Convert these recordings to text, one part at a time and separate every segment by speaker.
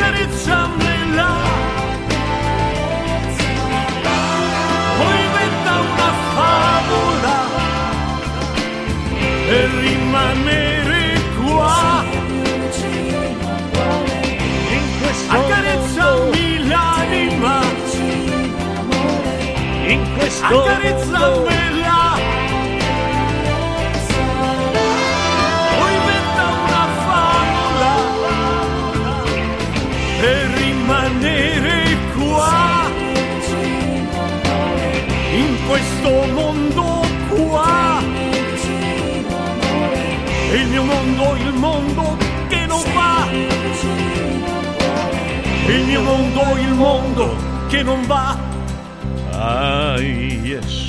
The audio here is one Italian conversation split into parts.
Speaker 1: Accarezzamela Poi inventa una favola Per rimanere qua. Accarezzami l'anima. In questo mondo qua. Il mio mondo il mondo che non va il mio mondo il mondo che non va.
Speaker 2: Ah, yes.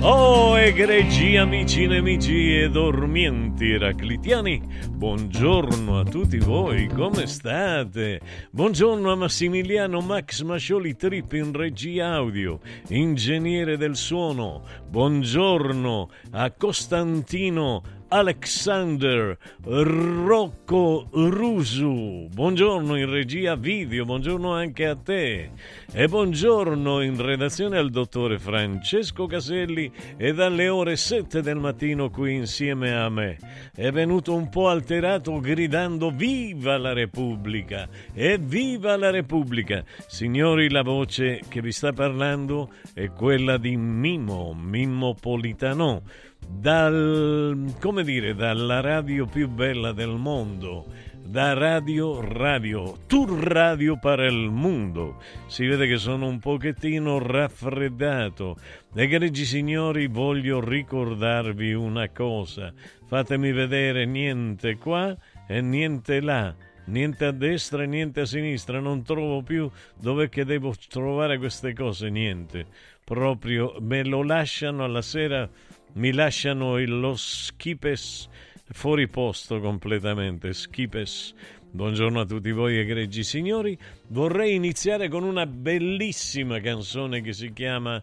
Speaker 2: Oh, egregi amici, nemici e dormienti eraclitiani, buongiorno a tutti voi, come state? Buongiorno a Massimiliano Max Mascioli Trip in regia audio, ingegnere del suono, buongiorno a Costantino Alexander Rocco Rusu. Buongiorno in regia video, buongiorno anche a te. E buongiorno in redazione al dottore Francesco Caselli e dalle ore 7 del mattino qui insieme a me. È venuto un po' alterato gridando Viva la Repubblica! E viva la Repubblica! Signori, la voce che vi sta parlando è quella di Mimo, Mimmo Politano dal, come dire, dalla radio più bella del mondo, da Radio Radio, Tour Radio per il mondo. Si vede che sono un pochettino raffreddato. Egregi signori, voglio ricordarvi una cosa. Fatemi vedere niente qua e niente là. Niente a destra e niente a sinistra, non trovo più dove che devo trovare queste cose, niente. Proprio me lo lasciano alla sera, mi lasciano lo schipes fuori posto completamente. Schipes. Buongiorno a tutti voi egregi signori. Vorrei iniziare con una bellissima canzone che si chiama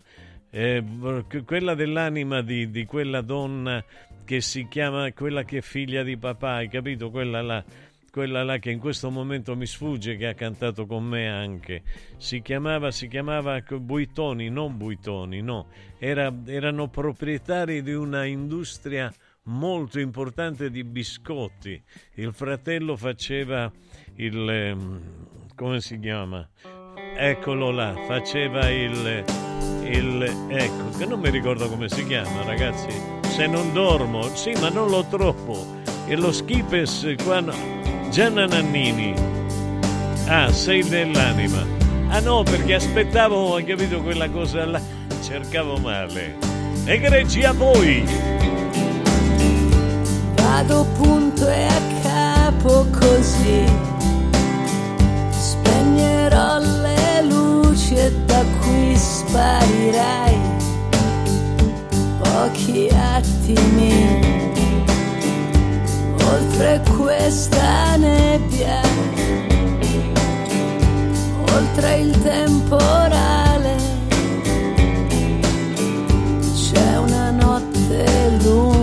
Speaker 2: eh, quella dell'anima di, di, quella donna che si chiama quella che è figlia di papà, hai capito? Quella là, quella là che in questo momento mi sfugge, che ha cantato con me anche. Si chiamava, si chiamava Buitoni, non Buitoni, no. Era, erano proprietari di una industria molto importante di biscotti. Il fratello faceva il... Ehm, come si chiama? Eccolo là, faceva il... il ecco, che non mi ricordo come si chiama, ragazzi. Se non dormo, sì, ma non lo trovo. E lo Schipes qua no. Gianna Nannini. Ah, sei dell'anima. Ah no, perché aspettavo, hai capito quella cosa là? Cercavo male. Egregi a voi!
Speaker 3: vado punto e a capo così spegnerò le luci e da qui sparirai pochi attimi oltre questa nebbia oltre il temporale c'è una notte lunga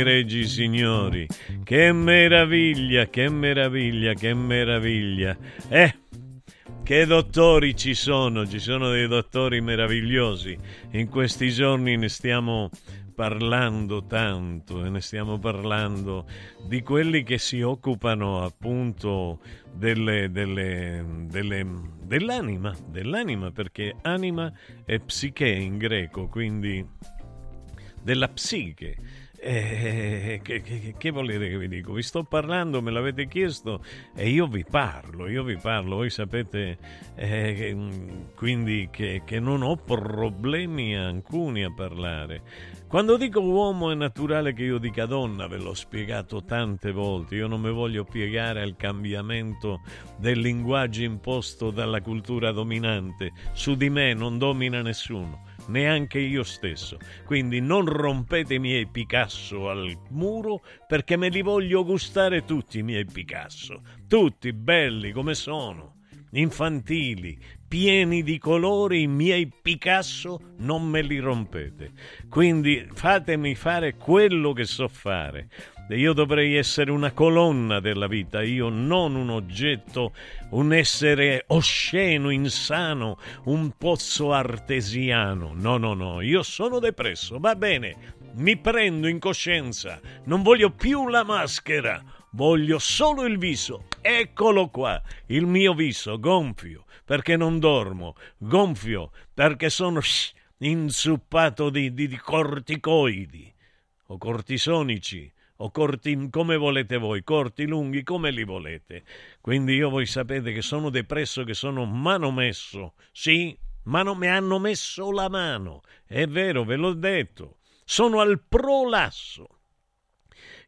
Speaker 2: egregi signori! Che meraviglia, che meraviglia, che meraviglia! Eh, che dottori ci sono, ci sono dei dottori meravigliosi. In questi giorni ne stiamo parlando tanto e ne stiamo parlando di quelli che si occupano appunto delle, delle, delle, dell'anima, dell'anima perché anima è psiche in greco, quindi della psiche. Eh, che, che, che, volete che vi dico? Vi sto parlando, me l'avete chiesto e io vi parlo, io vi parlo. Voi sapete eh, quindi che, che non ho problemi alcuni a parlare. Quando dico uomo è naturale che io dica donna, ve l'ho spiegato tante volte, io non mi voglio piegare al cambiamento del linguaggio imposto dalla cultura dominante, su di me non domina nessuno neanche io stesso. Quindi non rompete i miei Picasso al muro perché me li voglio gustare tutti i miei Picasso. Tutti belli come sono, infantili, pieni di colori, i miei Picasso non me li rompete. Quindi fatemi fare quello che so fare. Io dovrei essere una colonna della vita, io non un oggetto, un essere osceno, insano, un pozzo artesiano. No, no, no, io sono depresso, va bene, mi prendo in coscienza, non voglio più la maschera, voglio solo il viso. Eccolo qua, il mio viso gonfio, perché non dormo, gonfio, perché sono inzuppato di, di, di corticoidi o cortisonici o corti come volete voi, corti, lunghi, come li volete. Quindi io voi sapete che sono depresso, che sono manomesso, sì, ma non mi hanno messo la mano, è vero, ve l'ho detto, sono al prolasso.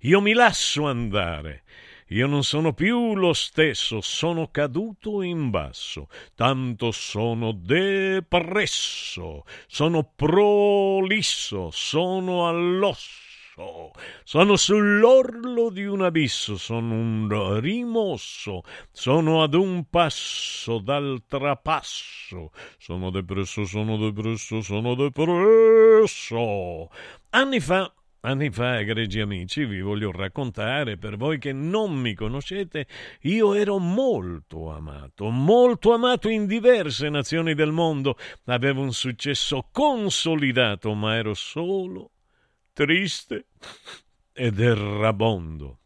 Speaker 2: Io mi lascio andare. Io non sono più lo stesso, sono caduto in basso, tanto sono depresso, sono prolisso, sono all'osso abisso. Sono sull'orlo di un abisso, sono un rimosso, sono ad un passo dal trapasso. Sono depresso, sono depresso, sono depresso. Anni fa Anni fa, egregi amici, vi voglio raccontare, per voi che non mi conoscete, io ero molto amato, molto amato in diverse nazioni del mondo. Avevo un successo consolidato, ma ero solo triste ed errabondo.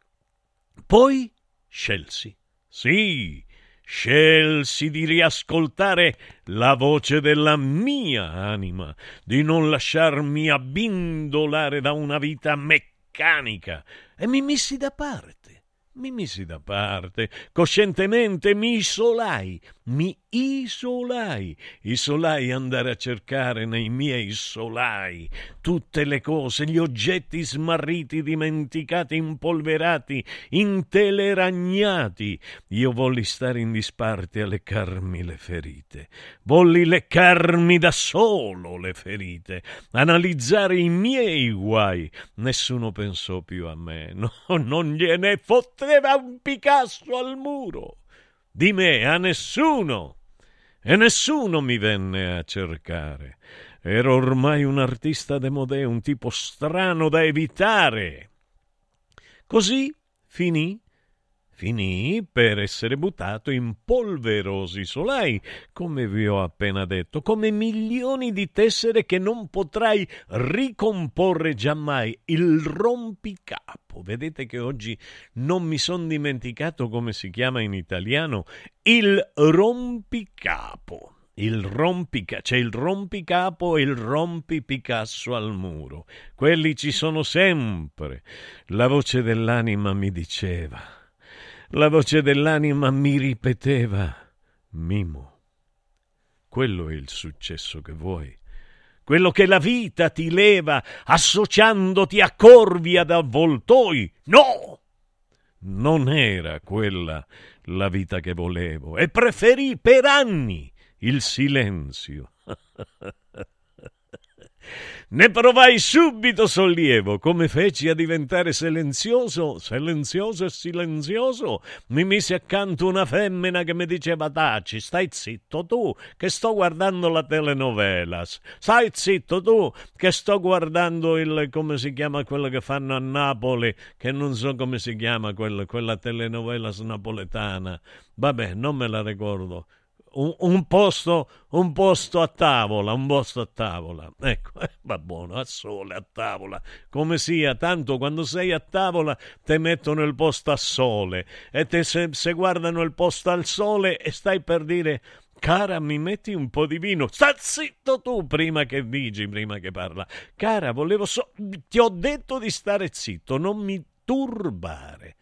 Speaker 2: Poi scelsi, sì, scelsi di riascoltare la voce della mia anima, di non lasciarmi abbindolare da una vita meccanica e mi messi da parte. Mi misi da parte, coscientemente mi isolai, mi isolai, isolai andare a cercare nei miei solai tutte le cose, gli oggetti smarriti, dimenticati, impolverati, inteleragnati. Io volli stare in disparte a leccarmi le ferite, volli leccarmi da solo le ferite, analizzare i miei guai. Nessuno pensò più a me, no, non gliene fotteva un Picasso al muro di me a nessuno e nessuno mi venne a cercare. Ero ormai un artista demodè, un tipo strano da evitare. Così finì finì per essere buttato in polverosi solai, come vi ho appena detto, come milioni di tessere che non potrai ricomporre giammai. Il rompicapo. Vedete che oggi non mi son dimenticato come si chiama in italiano. Il rompicapo. Il rompica, c'è il rompicapo e il rompipicasso al muro. Quelli ci sono sempre. La voce dell'anima mi diceva la voce dell'anima mi ripeteva Mimo, quello è il successo che vuoi, quello che la vita ti leva associandoti a corvi ad avvoltoi. No! Non era quella la vita che volevo e preferì per anni il silenzio. Ne provai subito sollievo, come feci a diventare silenzioso, silenzioso e silenzioso. Mi mise accanto una femmina che mi diceva taci, stai zitto tu, che sto guardando la telenovela. Stai zitto tu, che sto guardando il, come si chiama quello che fanno a Napoli, che non so come si chiama quella, quella telenovela napoletana. Vabbè, non me la ricordo un, un, posto, un posto a tavola, un posto a tavola. Ecco, eh, va buono, a sole, a tavola, come sia, tanto quando sei a tavola ti mettono il posto a sole e te se, se guardano il posto al sole e stai per dire Cara, mi metti un po' di vino. Sta zitto tu prima che dici, prima che parla. Cara, volevo so... Ti ho detto di stare zitto, non mi turbare.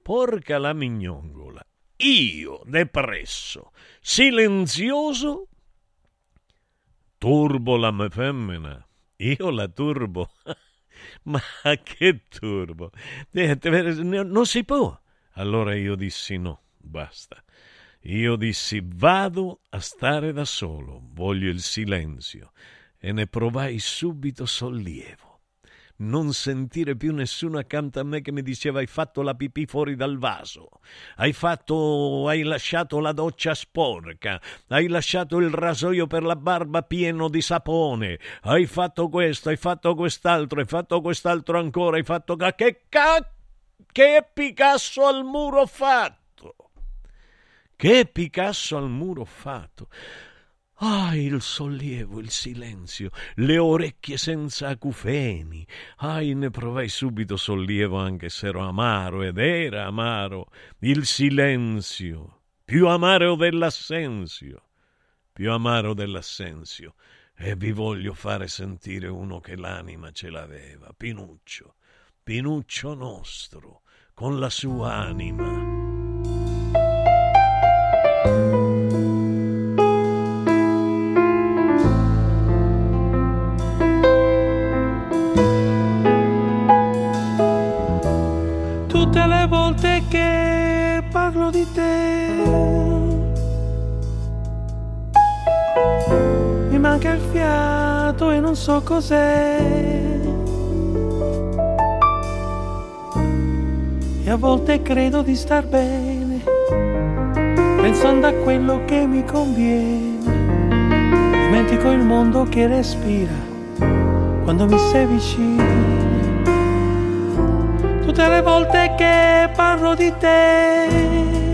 Speaker 2: Porca la mignongola io depresso, silenzioso, turbo la mia femmina, io la turbo. Ma che turbo? Non si può. Allora io dissi no, basta. Io dissi vado a stare da solo, voglio il silenzio e ne provai subito sollievo non sentire più nessuno accanto a me che mi diceva hai fatto la pipì fuori dal vaso, hai fatto, hai lasciato la doccia sporca, hai lasciato il rasoio per la barba pieno di sapone, hai fatto questo, hai fatto quest'altro, hai fatto quest'altro ancora, hai fatto che cacchio che Picasso al muro fatto. Che Picasso al muro fatto. Ah, il sollievo, il silenzio, le orecchie senza acufeni. Ah, ne provai subito sollievo anche se ero amaro, ed era amaro. Il silenzio, più amaro dell'assenzio, più amaro dell'assenzio. E vi voglio fare sentire uno che l'anima ce l'aveva, Pinuccio, Pinuccio nostro, con la sua anima.
Speaker 4: Manca il fiato e non so cos'è. E a volte credo di star bene, pensando a quello che mi conviene. Dimentico il mondo che respira quando mi sei vicino tutte le volte che parlo di te.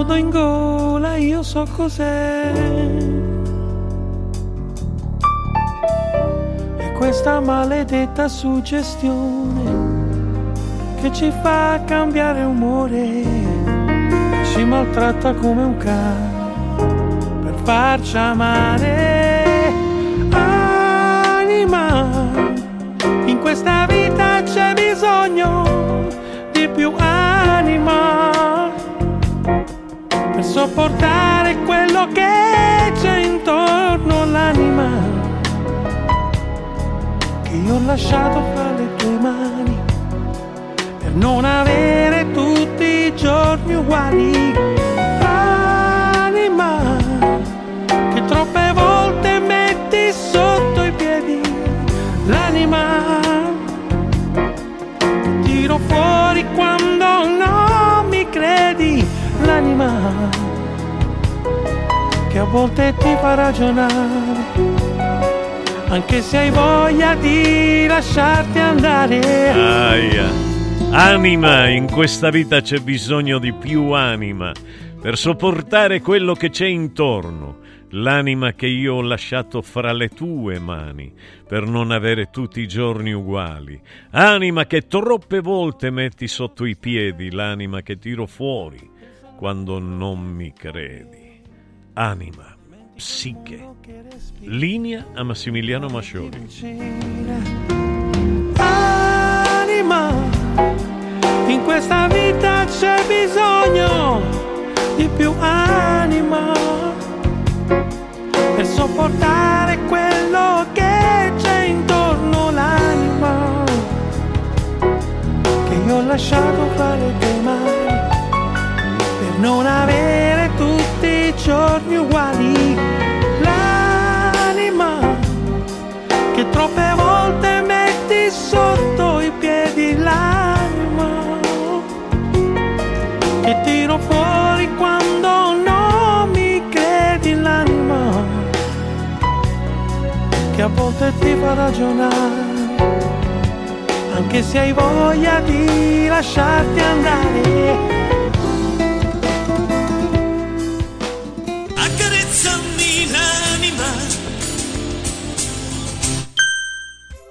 Speaker 4: Un nudo in gola, io so cos'è. E questa maledetta suggestione che ci fa cambiare umore, ci maltratta come un cane per farci amare. Anima questa vita c'è bisogno di più anima per sopportare quello che c'è intorno all'anima che io ho lasciato fra le tue mani per non avere tutti i giorni uguali. L'anima che a volte ti fa ragionare anche se hai voglia di lasciarti andare.
Speaker 2: Aia. anima in questa vita c'è bisogno di più anima per sopportare quello che c'è intorno. L'anima che io ho lasciato fra le tue mani, per non avere tutti i giorni uguali, anima che troppe volte metti sotto i piedi, l'anima che tiro fuori quando non mi credi, anima, psiche, linea a Massimiliano Mascioli.
Speaker 4: Anima, in questa vita c'è bisogno di più anima per sopportare quello che c'è intorno l'anima che io ho lasciato fare mani per non avere tutti i giorni uguali. L'anima che troppe volte metti sotto i piedi l'anima che tiro fuori quando non mi credi l'anima che a volte ti fa ragionare anche se hai voglia di lasciarti andare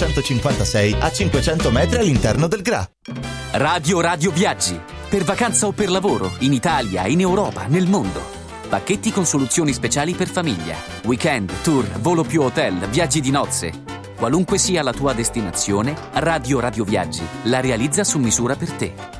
Speaker 5: 956 a 500 metri all'interno del GRA.
Speaker 6: Radio Radio Viaggi. Per vacanza o per lavoro, in Italia, in Europa, nel mondo. Pacchetti con soluzioni speciali per famiglia. Weekend, tour, volo più hotel, viaggi di nozze. Qualunque sia la tua destinazione, Radio Radio Viaggi la realizza su misura per te.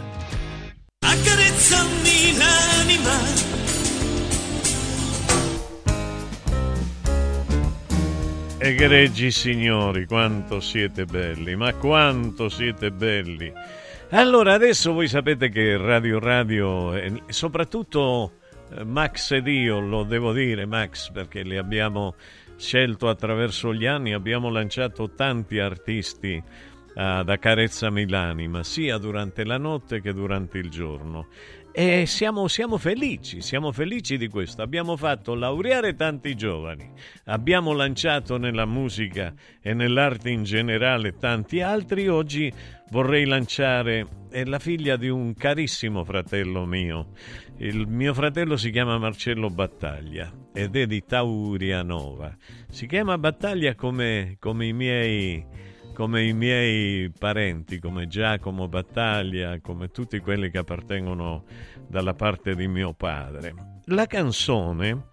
Speaker 2: Egregi signori, quanto siete belli, ma quanto siete belli. Allora, adesso voi sapete che Radio Radio, e soprattutto eh, Max ed io, lo devo dire Max perché li abbiamo scelto attraverso gli anni, abbiamo lanciato tanti artisti ad Accarezzami l'anima, sia durante la notte che durante il giorno. E siamo, siamo, felici, siamo felici di questo. Abbiamo fatto laureare tanti giovani, abbiamo lanciato nella musica e nell'arte in generale tanti altri. Oggi vorrei lanciare la figlia di un carissimo fratello mio. Il mio fratello si chiama Marcello Battaglia ed è di Taurianova. Si chiama Battaglia come, come i miei come i miei parenti, come Giacomo Battaglia, come tutti quelli che appartengono dalla parte di mio padre. La canzone,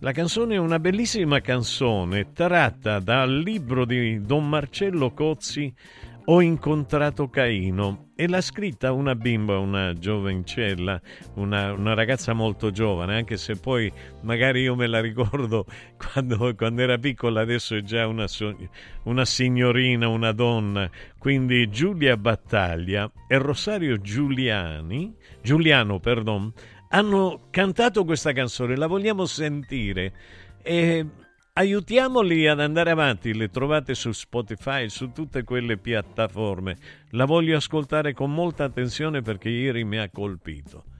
Speaker 2: la canzone è una bellissima canzone tratta dal libro di Don Marcello Cozzi ho incontrato Caino e l'ha scritta una bimba, una giovencella, una, una, ragazza molto giovane, anche se poi magari io me la ricordo quando, quando era piccola, adesso è già una, una signorina, una donna. Quindi Giulia Battaglia e Rosario Giuliani, Giuliano, perdon, hanno cantato questa canzone, la vogliamo sentire. E Aiutiamoli ad andare avanti, le trovate su Spotify, su tutte quelle piattaforme. La voglio ascoltare con molta attenzione perché ieri mi ha colpito.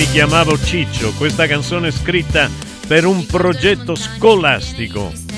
Speaker 2: Mi chiamavo Ciccio, questa canzone scritta per un progetto scolastico.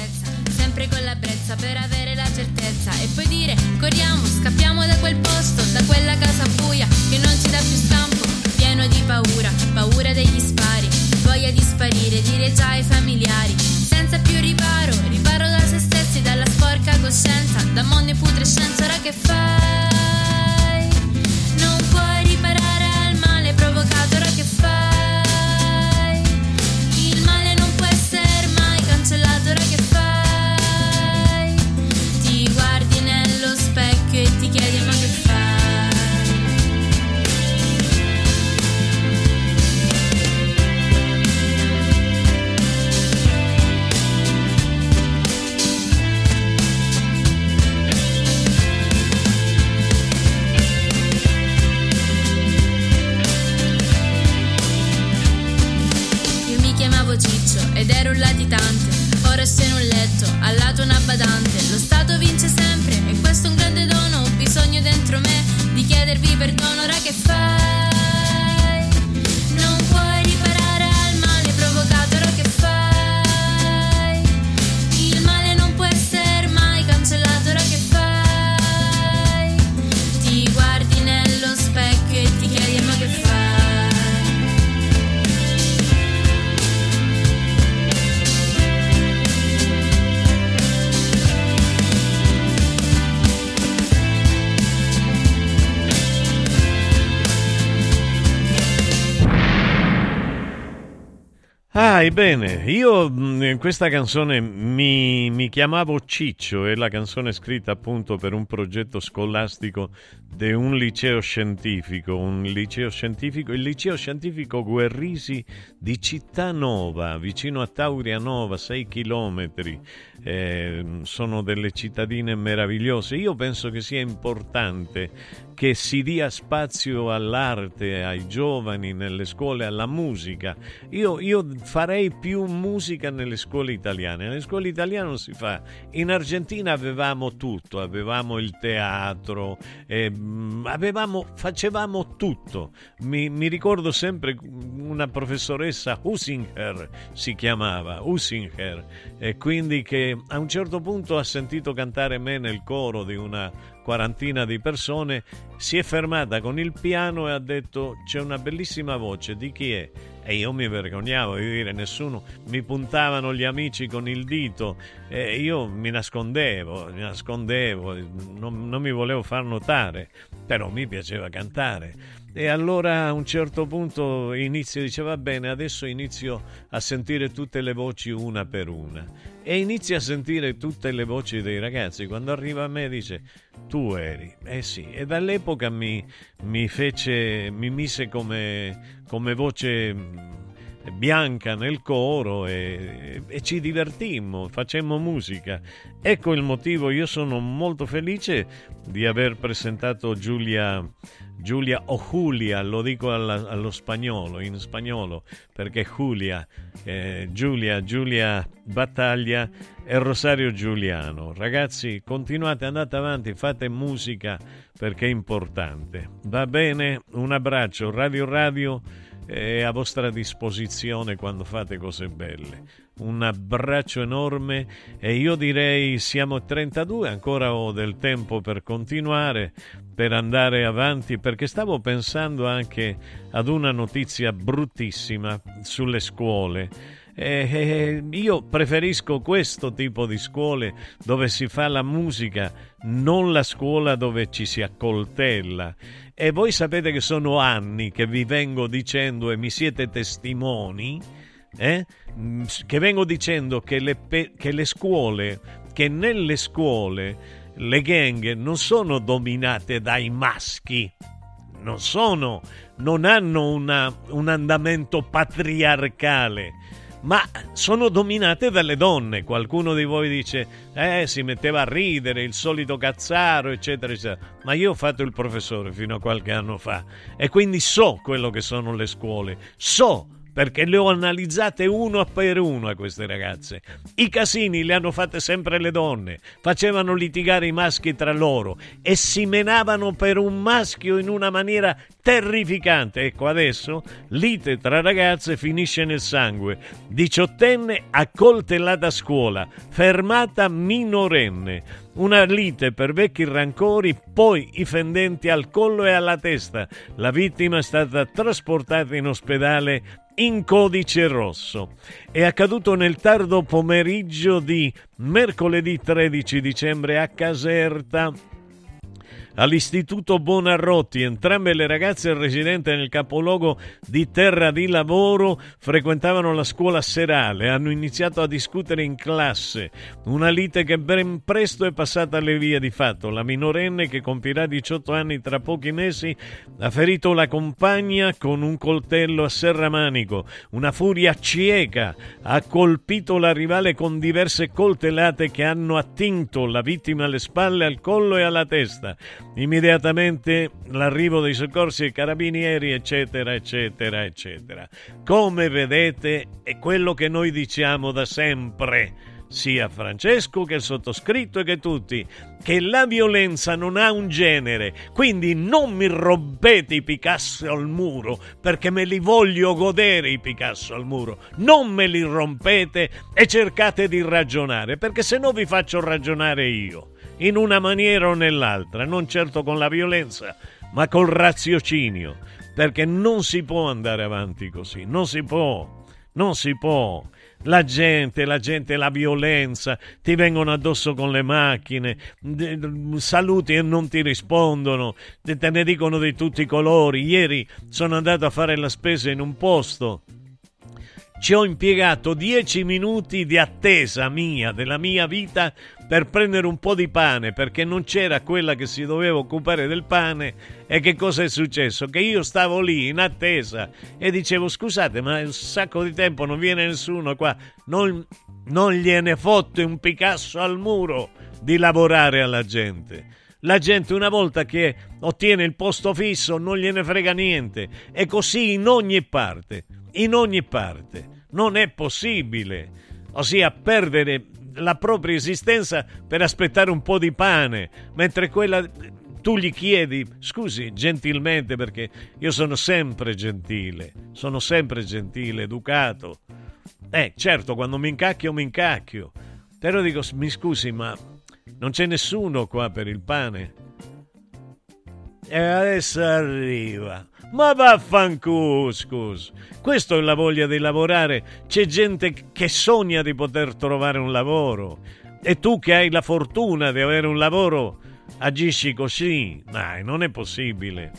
Speaker 2: Ah, ebbene, io mm, in questa canzone mi, mi, chiamavo Ciccio, è la canzone scritta appunto per un progetto scolastico di un liceo scientifico, un liceo scientifico, il liceo scientifico Guerrisi di Cittanova, vicino a Taurianova, 6 chilometri. Eh, sono delle cittadine meravigliose. Io penso che sia importante che si dia spazio all'arte, ai giovani, nelle scuole, alla musica. Io, io, farei più musica nelle scuole italiane. Nelle scuole italiane non si fa. In Argentina avevamo tutto, avevamo il teatro, eh, avevamo, facevamo tutto. Mi, mi, ricordo sempre una professoressa Husinger si chiamava, Husinger, e quindi che a un certo punto ha sentito cantare me nel coro di una quarantina di persone, si è fermata con il piano e ha detto c'è una bellissima voce, di chi è? E io mi vergognavo di dire nessuno, mi puntavano gli amici con il dito e io mi nascondevo, mi nascondevo, non, non mi volevo far notare, però mi piaceva cantare. E allora a un certo punto inizio, dice va bene, adesso inizio a sentire tutte le voci una per una. E inizio a sentire tutte le voci dei ragazzi. Quando arriva a me dice tu eri. Eh sì, e dall'epoca mi, mi fece, mi mise come, come voce bianca nel coro e, e, ci divertimmo, facemmo musica. Ecco il motivo, io sono molto felice di aver presentato Giulia Giulia o Julia, lo dico alla, allo spagnolo, in spagnolo, perché Giulia, eh, Giulia, Giulia Battaglia e Rosario Giuliano. Ragazzi, continuate, andate avanti, fate musica perché è importante. Va bene? Un abbraccio, Radio Radio è a vostra disposizione quando fate cose belle un abbraccio enorme e io direi siamo 32, ancora ho del tempo per continuare, per andare avanti, perché stavo pensando anche ad una notizia bruttissima sulle scuole. Eh, io preferisco questo tipo di scuole dove si fa la musica, non la scuola dove ci si accoltella. E voi sapete che sono anni che vi vengo dicendo e mi siete testimoni eh? Che vengo dicendo che le, che le scuole, che nelle scuole le gang non sono dominate dai maschi, non sono, non hanno una, un andamento patriarcale, ma sono dominate dalle donne. Qualcuno di voi dice, eh, si metteva a ridere, il solito cazzaro, eccetera, eccetera. Ma io ho fatto il professore fino a qualche anno fa e quindi so quello che sono le scuole, so perché le ho analizzate uno per uno a queste ragazze. I casini li hanno fatti sempre le donne, facevano litigare i maschi tra loro e si menavano per un maschio in una maniera terrificante. Ecco adesso lite tra ragazze finisce nel sangue. Diciottenne accoltellata a scuola, fermata minorenne. Una lite per vecchi rancori, poi i fendenti al collo e alla testa. La vittima è stata trasportata in ospedale in codice rosso. È accaduto nel tardo pomeriggio di mercoledì 13 dicembre a Caserta all'Istituto Bonarrotti. Entrambe le ragazze residenti nel capoluogo di terra di lavoro frequentavano la scuola serale, hanno iniziato a discutere in classe, una lite che ben presto è passata alle vie di fatto. La minorenne, che compirà 18 anni tra pochi mesi, ha ferito la compagna con un coltello a serramanico. Una furia cieca ha colpito la rivale con diverse coltellate che hanno attinto la vittima alle spalle, al collo e alla testa immediatamente l'arrivo dei soccorsi e carabinieri, eccetera, eccetera, eccetera. Come vedete è quello che noi diciamo da sempre sia Francesco che il sottoscritto e che tutti, che la violenza non ha un genere, quindi non mi rompete i Picasso al muro, perché me li voglio godere i Picasso al muro, non me li rompete e cercate di ragionare, perché se no vi faccio ragionare io in una maniera o nell'altra, non certo con la violenza, ma col raziocinio, perché non si può andare avanti così, non si può, non si può. La gente, la gente, la violenza, ti vengono addosso con le macchine, saluti e non ti rispondono, te ne dicono di tutti i colori. Ieri sono andato a fare la spesa in un posto ci ho impiegato dieci minuti di attesa mia, della mia vita, per prendere un po' di pane, perché non c'era quella che si doveva occupare del pane. E che cosa è successo? Che io stavo lì in attesa e dicevo, scusate, ma è un sacco di tempo, non viene nessuno qua. Non, non gliene fotte un Picasso al muro di lavorare alla gente. La gente una volta che ottiene il posto fisso non gliene frega niente. E così in ogni parte, in ogni parte. Non è possibile. Ossia perdere la propria esistenza per aspettare un po' di pane, mentre quella tu gli chiedi, scusi, gentilmente, perché io sono sempre gentile, sono sempre gentile, educato. Eh, certo, quando mi incacchio, mi incacchio. Però dico, mi scusi, ma non c'è nessuno qua per il pane? E adesso arriva. Ma vaffanculo, scusa. Questa è la voglia di lavorare. C'è gente che sogna di poter trovare un lavoro. E tu che hai la fortuna di avere un lavoro, agisci così. Dai, non è possibile.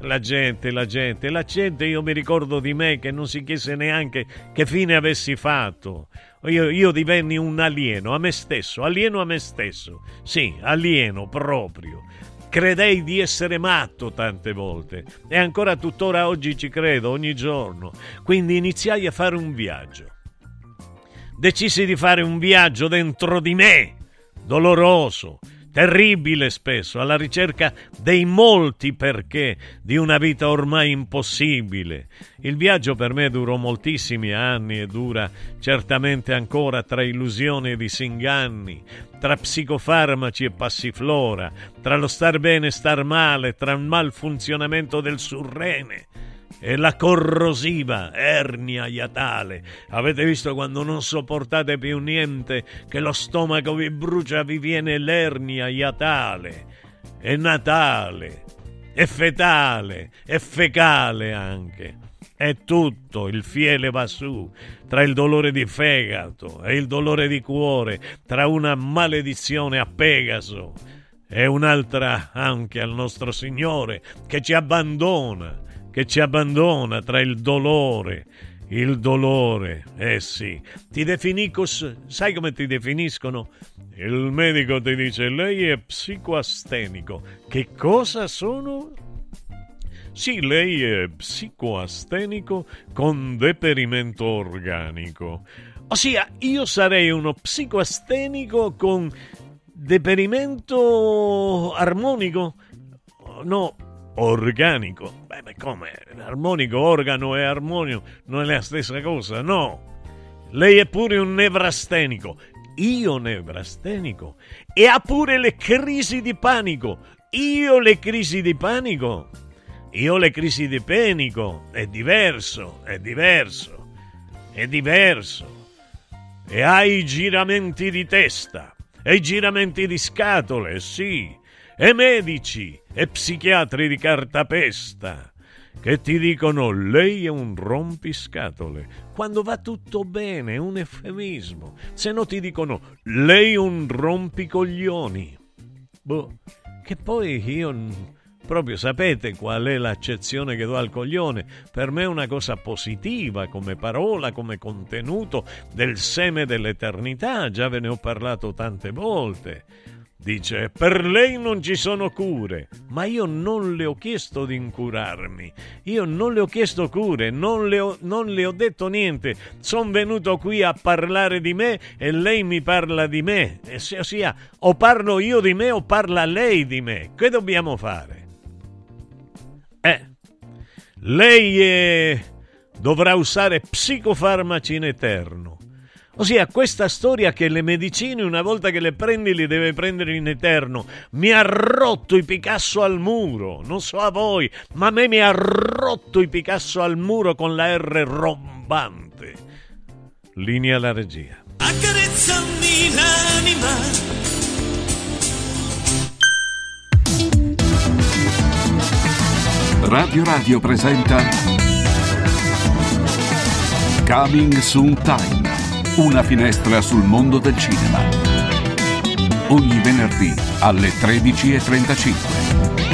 Speaker 2: La gente, la gente, la gente, io mi ricordo di me che non si chiese neanche che fine avessi fatto. Io, io divenni un alieno a me stesso, alieno a me stesso. Sì, alieno proprio. Credei di essere matto tante volte e ancora tuttora oggi ci credo ogni giorno. Quindi iniziai a fare un viaggio. Decisi di fare un viaggio dentro di me, doloroso, terribile spesso, alla ricerca dei molti perché di una vita ormai impossibile. Il viaggio per me durò moltissimi anni e dura certamente ancora tra illusioni e disinganni, tra psicofarmaci e passiflora, tra lo star bene e star male, tra il malfunzionamento del surrene e la corrosiva ernia iatale. Avete visto quando non sopportate più niente che lo stomaco vi brucia, vi viene l'ernia iatale. È natale, è fetale, è fecale anche. È tutto, il fiele va su, tra il dolore di fegato e il dolore di cuore, tra una maledizione a Pegaso e un'altra anche al nostro Signore che ci abbandona che ci abbandona tra il dolore, il dolore, eh sì. Ti definisco, sai come ti definiscono? Il medico ti dice lei è psicoastenico. Che cosa sono? Sì, lei è psicoastenico con deperimento organico. Ossia, io sarei uno psicoastenico con deperimento armonico? No, organico. Beh, ma come? Armonico, organo e armonio non è la stessa cosa? No. Lei è pure un nevrastenico. Io nevrastenico. E ha pure le crisi di panico. Io le crisi di panico. Io le crisi di panico. È diverso, è diverso, è diverso. E hai i giramenti di testa. E i giramenti di scatole, sì e medici e psichiatri di cartapesta che ti dicono lei è un rompiscatole quando va tutto bene, è un eufemismo. Se no ti dicono lei è un rompicoglioni. Boh, che poi io proprio sapete qual è l'accezione che do al coglione. Per me è una cosa positiva come parola, come contenuto del seme dell'eternità, già ve ne ho parlato tante volte. Dice, per lei non ci sono cure, ma io non le ho chiesto di incurarmi, io non le ho chiesto cure, non le ho, non le ho detto niente, sono venuto qui a parlare di me e lei mi parla di me, ossia o parlo io di me o parla lei di me, che dobbiamo fare? Eh, lei è... dovrà usare psicofarmaci in eterno Ossia, questa storia che le medicine, una volta che le prendi, le deve prendere in eterno. Mi ha rotto i Picasso al muro. Non so a voi, ma a me mi ha rotto i Picasso al muro con la R rombante. Linea alla regia.
Speaker 7: Accarezzami l'anima.
Speaker 8: Radio Radio presenta Coming Soon Time una finestra sul mondo del cinema. Ogni venerdì alle 13.35.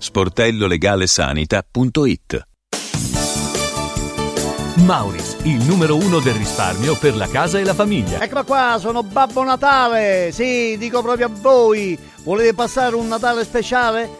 Speaker 9: sportellolegalesanita.it
Speaker 10: Mauris, il numero uno del risparmio per la casa e la famiglia.
Speaker 11: Eccola qua, sono Babbo Natale. Sì, dico proprio a voi. Volete passare un Natale speciale?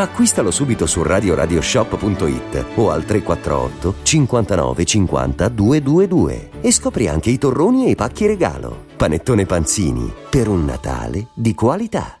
Speaker 12: Acquistalo subito su radioradioshop.it o al 348 59 50 222 e scopri anche i torroni e i pacchi regalo. Panettone Panzini, per un Natale di qualità.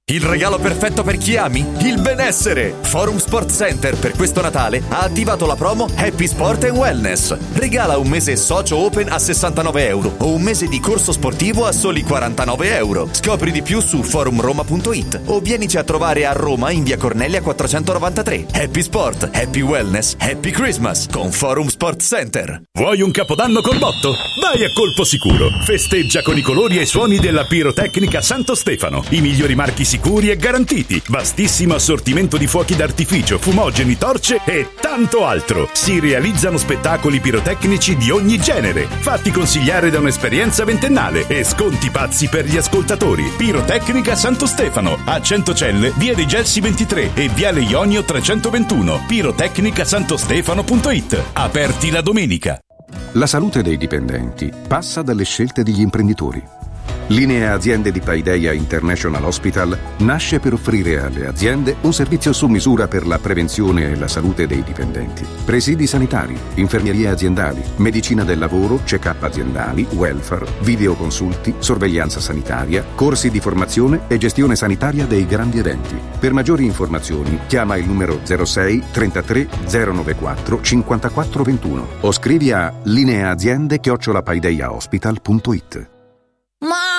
Speaker 13: Il regalo perfetto per chi ami? Il benessere! Forum Sport Center per questo Natale ha attivato la promo Happy Sport and Wellness. Regala un mese socio open a 69 euro o un mese di corso sportivo a soli 49 euro. Scopri di più su forumroma.it o vienici a trovare a Roma in via Cornelia 493. Happy Sport, Happy Wellness, Happy Christmas con Forum Sport Center.
Speaker 14: Vuoi un capodanno col botto? Vai a colpo sicuro. Festeggia con i colori e i suoni della pirotecnica Santo Stefano. I migliori marchi sicuri e garantiti. Vastissimo assortimento di fuochi d'artificio, fumogeni, torce e tanto altro. Si realizzano spettacoli pirotecnici di ogni genere, fatti consigliare da un'esperienza ventennale e sconti pazzi per gli ascoltatori. Pirotecnica Santo Stefano, a Centocelle, via dei Gelsi 23 e viale Ionio 321. Pirotecnicasantostefano.it. Aperti la domenica.
Speaker 15: La salute dei dipendenti passa dalle scelte degli imprenditori. Linea Aziende di Paideia International Hospital nasce per offrire alle aziende un servizio su misura per la prevenzione e la salute dei dipendenti. Presidi sanitari, infermierie aziendali, medicina del lavoro, check-up aziendali, welfare, videoconsulti, sorveglianza sanitaria, corsi di formazione e gestione sanitaria dei grandi eventi. Per maggiori informazioni chiama il numero 06 33 094 54 21 o scrivi a lineaaziende-paideiahospital.it.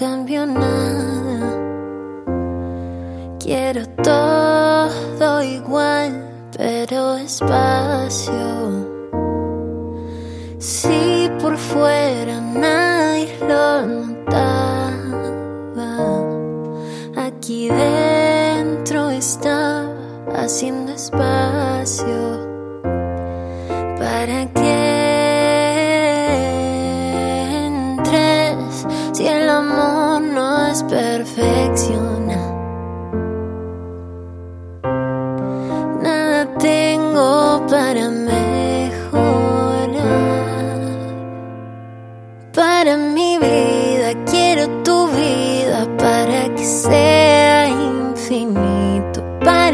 Speaker 16: Cambio nada. Quiero todo igual, pero espacio. Si por fuera nadie lo notaba, aquí dentro estaba haciendo espacio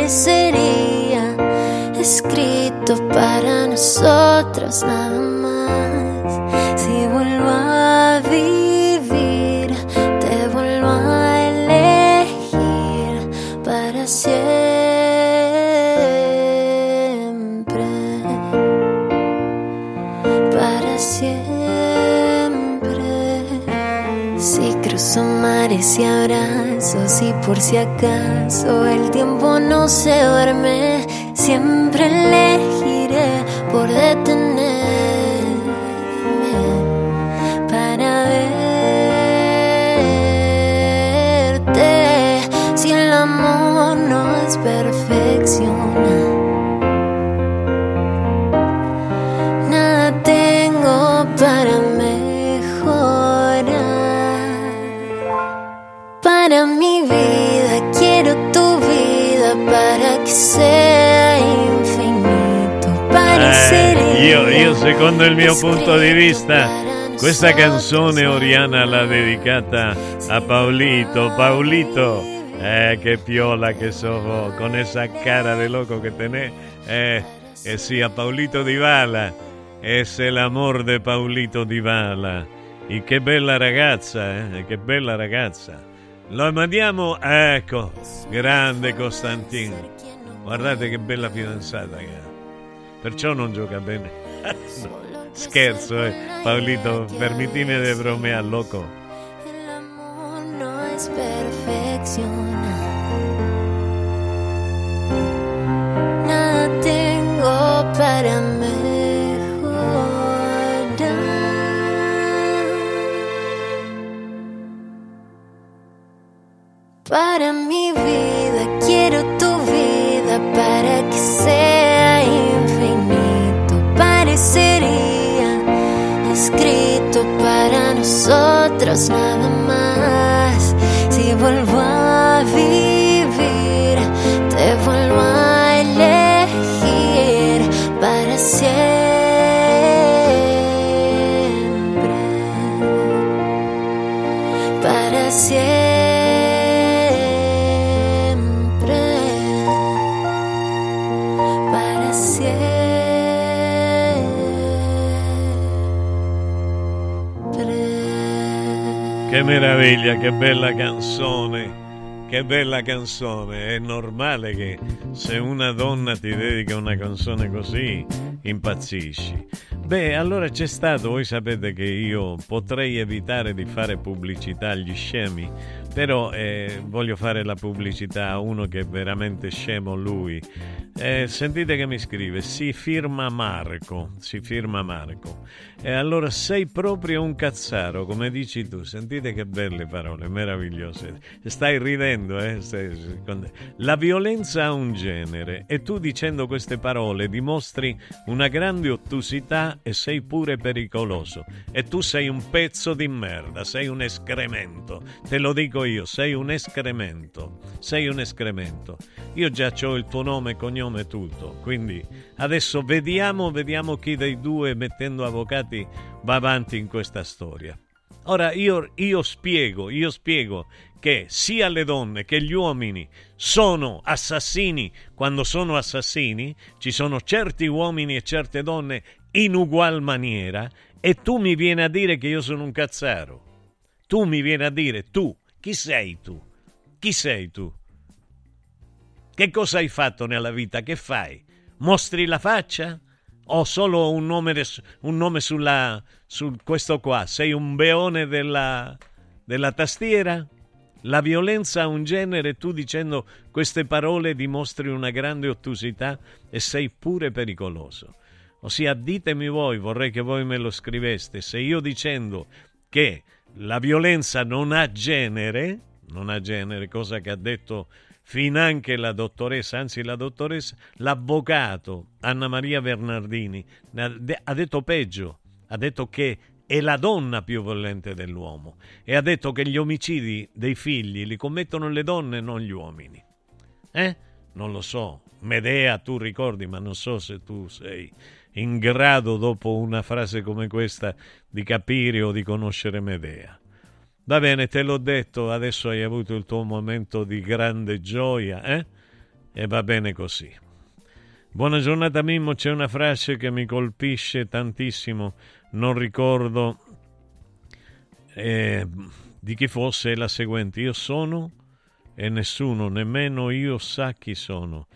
Speaker 16: Parecería escrito para nosotros nada más. Si vuelvo a vivir, te vuelvo a elegir para siempre. Para siempre. Si cruzo mares y abrazos y por si acaso el tiempo no se duerme, siempre elegiré por detenerme para verte. Si el amor no es perfección,
Speaker 2: io, secondo il mio punto di vista, questa canzone Oriana l'ha dedicata a Paolito. Paolito, eh, che piola che so, con esa cara de loco que tenés. Eh, eh sì, a Paolito Di Vala. Es el amor de Paolito Di Vala. E che bella ragazza, eh, che bella ragazza. Lo mandiamo, ecco, grande Costantino. Guardate che bella fidanzata che. Perciò non gioca bene. Scherzo. Paolito, permitime de bromear, loco.
Speaker 16: Nosotros nada más.
Speaker 2: Meraviglia, che bella canzone. Che bella canzone. È normale che se una donna ti dedica una canzone così, impazzisci. Beh, allora c'è stato, voi sapete che io potrei evitare di fare pubblicità agli scemi, però eh, voglio fare la pubblicità a uno che è veramente scemo lui. Eh, sentite che mi scrive, si firma Marco, si firma Marco. E allora sei proprio un cazzaro, come dici tu. Sentite che belle parole, meravigliose. Stai ridendo, eh? Stai- La violenza ha un genere e tu dicendo queste parole dimostri una grande ottusità e sei pure pericoloso. E tu sei un pezzo di merda, sei un escremento. Te lo dico io, sei un escremento. Sei un escremento. Io già ho il tuo nome, cognome e tutto. Quindi adesso vediamo, vediamo chi dei due mettendo avvocati va avanti in questa storia. Ora io, io spiego, io spiego che sia le donne che gli uomini sono assassini quando sono assassini, ci sono certi uomini e certe donne in ugual maniera e tu mi vieni a dire che io sono un cazzaro. Tu mi vieni a dire tu, chi sei tu? Chi sei tu? Che cosa hai fatto nella vita? Che fai? Mostri la faccia? O solo un nome, un nome sulla, su questo qua? Sei un beone della, della tastiera? La violenza ha un genere, tu dicendo queste parole dimostri una grande ottusità e sei pure pericoloso. Ossia, ditemi voi, vorrei che voi me lo scriveste, se io dicendo che la violenza non ha genere, non ha genere, cosa che ha detto finanche la dottoressa, anzi la dottoressa, l'avvocato Anna Maria Bernardini, ha de- ha detto peggio, ha detto che è la donna più violenta dell'uomo e ha detto che gli omicidi dei figli li commettono le donne, non gli uomini. Eh? non lo so. Medea, tu ricordi, ma non so se tu sei in grado, dopo una frase come questa, di capire o di conoscere Medea. Va bene, te l'ho detto, adesso hai avuto il tuo momento di grande gioia, eh? E va bene così. Buona giornata Mimmo, c'è una frase che mi colpisce tantissimo, non ricordo eh, di chi fosse, è la seguente, io sono e nessuno, nemmeno io sa chi sono.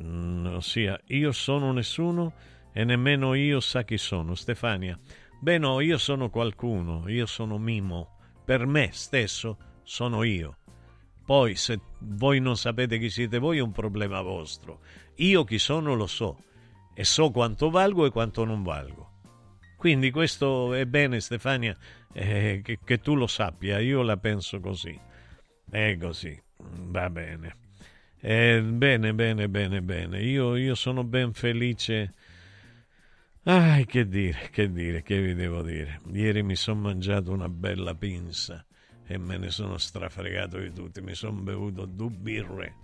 Speaker 2: Mm, ossia, io sono nessuno e nemmeno io sa chi sono. Stefania, beh no, io sono qualcuno, io sono Mimo, per me stesso sono io. Poi se voi non sapete chi siete voi è un problema vostro. Io chi sono lo so e so quanto valgo e quanto non valgo. Quindi questo è bene Stefania eh, che, che tu lo sappia, io la penso così. È così, va bene. Eh, bene, bene, bene, bene. Io, io sono ben felice. Ah, che dire, che dire, che vi devo dire. Ieri mi sono mangiato una bella pinza e me ne sono strafregato di tutti. Mi sono bevuto due birre.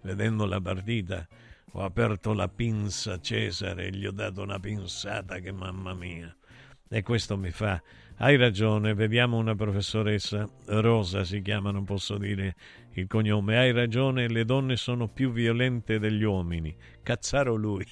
Speaker 2: Vedendo la partita ho aperto la pinza Cesare e gli ho dato una pinzata che mamma mia. E questo mi fa hai ragione, vediamo una professoressa, Rosa si chiama, non posso dire il cognome. Hai ragione, le donne sono più violente degli uomini. Cazzaro lui.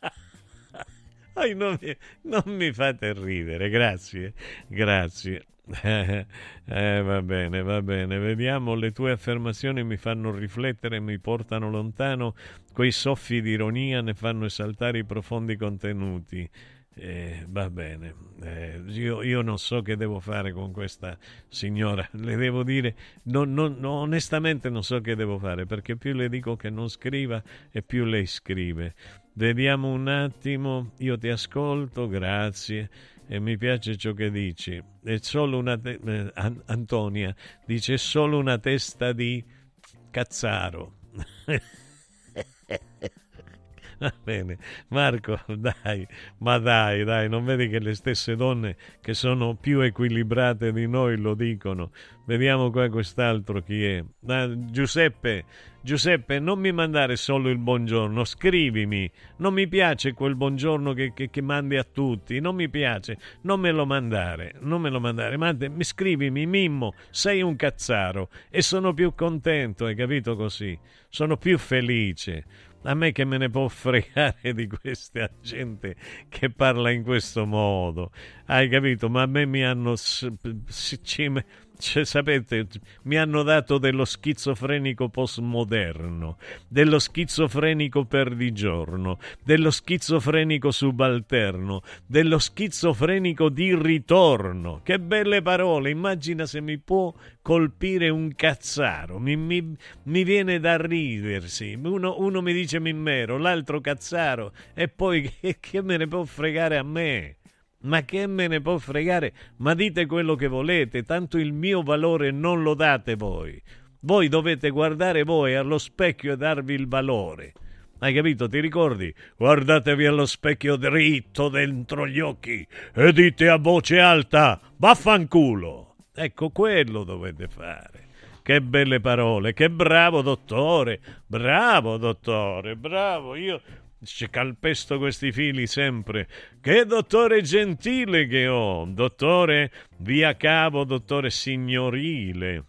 Speaker 2: Ai, non, mi, non, mi, fate ridere, grazie, grazie. Eh, va bene, va bene. Vediamo, le tue affermazioni mi fanno riflettere, mi portano lontano. Quei soffi di ironia ne fanno esaltare i profondi contenuti. Eh, va bene, eh, io, io, non so che devo fare con questa signora, le devo dire, non, non, onestamente non so che devo fare perché più le dico che non scriva e più lei scrive. Vediamo un attimo, io ti ascolto, grazie e mi piace ciò che dici. È solo una te- eh, Antonia dice solo una testa di cazzaro. Va bene, Marco, dai, ma dai, dai, non vedi che le stesse donne che sono più equilibrate di noi lo dicono. Vediamo qua quest'altro chi è. Ah, Giuseppe, Giuseppe, non mi mandare solo il buongiorno, scrivimi. Non mi piace quel buongiorno che, che, che mandi a tutti, non mi piace. Non me lo mandare, non me lo mandare. Mande, mi scrivimi, Mimmo, sei un cazzaro e sono più contento, hai capito così? Sono più felice a me che me ne può fregare di questa gente che parla in questo modo. Hai capito? Ma a me mi hanno... Cioè, sapete, mi hanno dato dello schizofrenico postmoderno, dello schizofrenico perdigiorno, dello schizofrenico subalterno, dello schizofrenico di ritorno. Che belle parole! Immagina se mi può colpire un cazzaro, mi, mi, mi viene da ridersi. Uno, uno, mi dice mimmero, l'altro cazzaro, e poi che, che me ne può fregare a me? Ma che me ne può fregare? Ma dite quello che volete, tanto il mio valore non lo date voi. Voi dovete guardare voi allo specchio e darvi il valore. Hai capito? Ti ricordi? Guardatevi allo specchio dritto dentro gli occhi e dite a voce alta: Vaffanculo! Ecco quello dovete fare. Che belle parole, che bravo dottore, bravo dottore, bravo. Io ci calpesto questi fili sempre. Che dottore gentile che ho! Dottore via cavo, dottore signorile.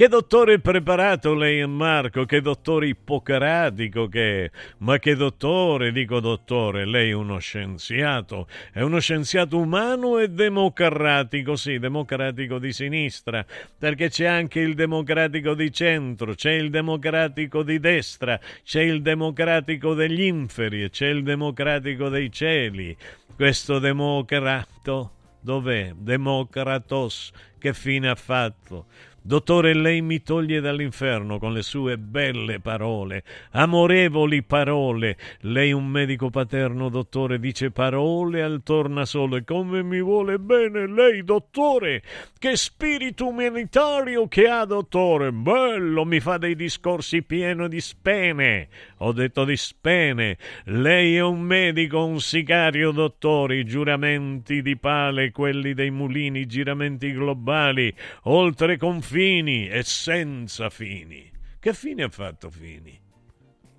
Speaker 2: Che dottore preparato lei è Marco, che dottore ippocratico che è. Ma che dottore, dico dottore, lei è uno scienziato, è uno scienziato umano e democratico, sì, democratico di sinistra, perché c'è anche il democratico di centro, c'è il democratico di destra, c'è il democratico degli inferi e c'è il democratico dei cieli. Questo democrato dov'è? Democratos, che fine ha fatto? Dottore, lei mi toglie dall'inferno con le sue belle parole, amorevoli parole. Lei un medico paterno, dottore, dice parole al tornasole. Come mi vuole bene lei, dottore! Che spirito umanitario che ha, dottore! Bello, mi fa dei discorsi pieni di spene. Ho detto di spene. Lei è un medico, un sicario, dottore. I giuramenti di pale, quelli dei mulini, giramenti globali, oltre confini fini e senza fini. Che fine ha fatto Fini?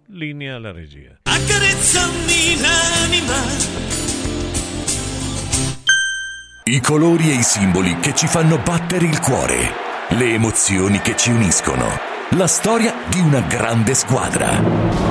Speaker 2: Linea alla regia.
Speaker 7: Accarezzami l'anima.
Speaker 17: I colori e i simboli che ci fanno battere il cuore, le emozioni che ci uniscono, la storia di una grande squadra.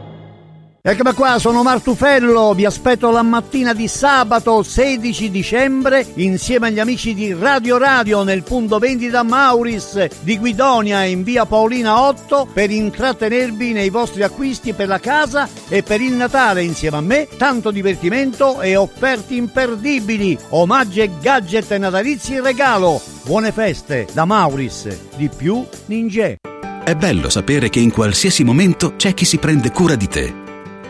Speaker 11: Eccomi qua, sono Martufello, vi aspetto la mattina di sabato 16 dicembre insieme agli amici di Radio Radio nel punto vendita Mauris di Guidonia in via Paolina 8 per intrattenervi nei vostri acquisti per la casa e per il Natale insieme a me, tanto divertimento e offerte imperdibili, omaggi e gadget natalizi in regalo. Buone feste da Mauris, di più Ninja.
Speaker 18: È bello sapere che in qualsiasi momento c'è chi si prende cura di te.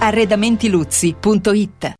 Speaker 19: Arredamentiluzzi.it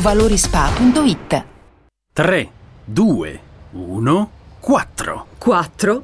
Speaker 19: valorispa.it.
Speaker 20: 3, 2, 1, 4.
Speaker 19: 4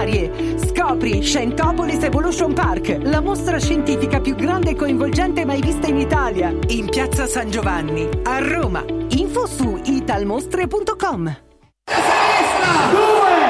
Speaker 21: straordinarie. Scopri Scientopolis Evolution Park, la mostra scientifica più grande e coinvolgente mai vista in Italia. In piazza San Giovanni, a Roma. Info su italmostre.com.
Speaker 22: Il